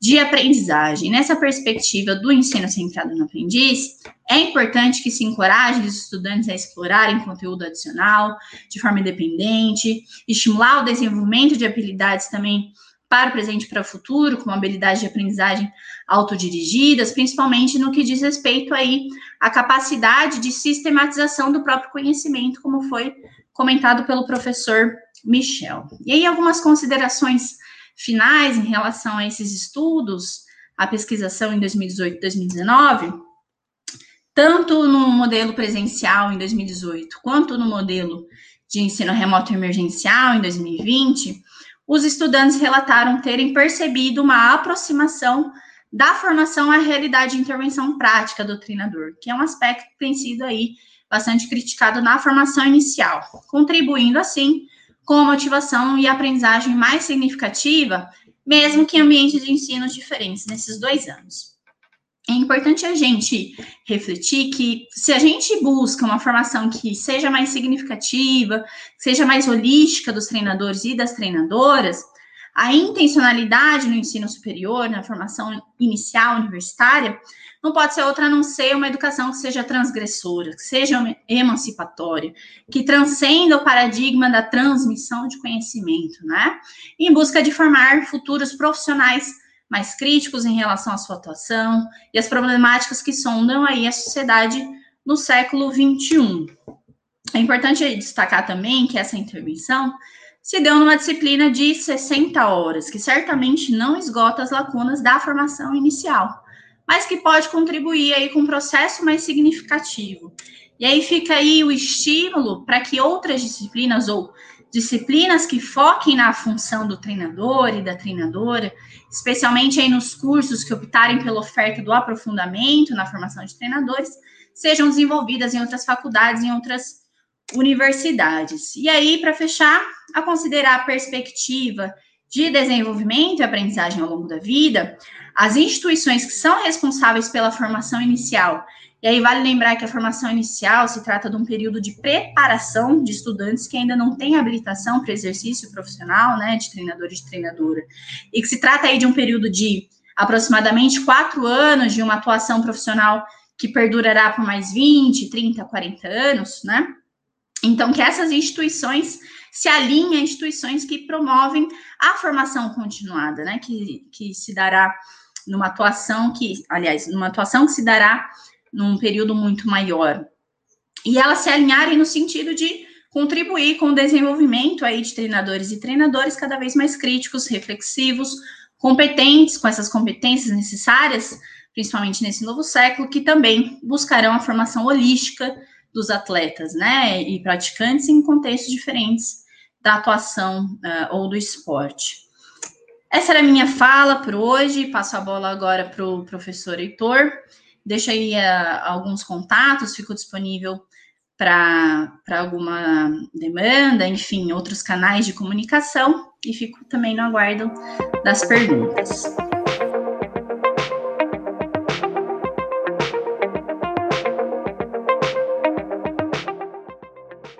de aprendizagem. Nessa perspectiva do ensino centrado no aprendiz, é importante que se encoraje os estudantes a explorarem conteúdo adicional de forma independente, estimular o desenvolvimento de habilidades também para o presente e para o futuro, como habilidades de aprendizagem autodirigidas, principalmente no que diz respeito aí à capacidade de sistematização do próprio conhecimento, como foi comentado pelo professor Michel. E aí algumas considerações finais em relação a esses estudos, a pesquisação em 2018 e 2019, tanto no modelo presencial em 2018, quanto no modelo de ensino remoto emergencial em 2020, os estudantes relataram terem percebido uma aproximação da formação à realidade de intervenção prática do treinador, que é um aspecto que tem sido aí bastante criticado na formação inicial, contribuindo assim com a motivação e aprendizagem mais significativa, mesmo que em ambientes de ensino diferentes nesses dois anos. É importante a gente refletir que se a gente busca uma formação que seja mais significativa, seja mais holística dos treinadores e das treinadoras, a intencionalidade no ensino superior, na formação inicial universitária, não pode ser outra a não ser uma educação que seja transgressora, que seja emancipatória, que transcenda o paradigma da transmissão de conhecimento, né? Em busca de formar futuros profissionais mais críticos em relação à sua atuação e as problemáticas que sondam aí a sociedade no século XXI. É importante destacar também que essa intervenção se deu numa disciplina de 60 horas, que certamente não esgota as lacunas da formação inicial, mas que pode contribuir aí com um processo mais significativo. E aí fica aí o estímulo para que outras disciplinas ou disciplinas que foquem na função do treinador e da treinadora, especialmente aí nos cursos que optarem pela oferta do aprofundamento na formação de treinadores, sejam desenvolvidas em outras faculdades, em outras universidades. E aí, para fechar, a considerar a perspectiva de desenvolvimento e aprendizagem ao longo da vida, as instituições que são responsáveis pela formação inicial e aí vale lembrar que a formação inicial se trata de um período de preparação de estudantes que ainda não têm habilitação para exercício profissional, né, de treinador e de treinadora, e que se trata aí de um período de aproximadamente quatro anos de uma atuação profissional que perdurará por mais 20, 30, 40 anos, né? Então, que essas instituições se alinhem a instituições que promovem a formação continuada, né? Que, que se dará numa atuação que, aliás, numa atuação que se dará num período muito maior. E elas se alinharem no sentido de contribuir com o desenvolvimento aí de treinadores e treinadores cada vez mais críticos, reflexivos, competentes, com essas competências necessárias, principalmente nesse novo século, que também buscarão a formação holística dos atletas, né, e praticantes em contextos diferentes da atuação uh, ou do esporte. Essa era a minha fala por hoje. Passo a bola agora para o professor Heitor deixa aí uh, alguns contatos, fico disponível para alguma demanda, enfim, outros canais de comunicação e fico também no aguardo das perguntas.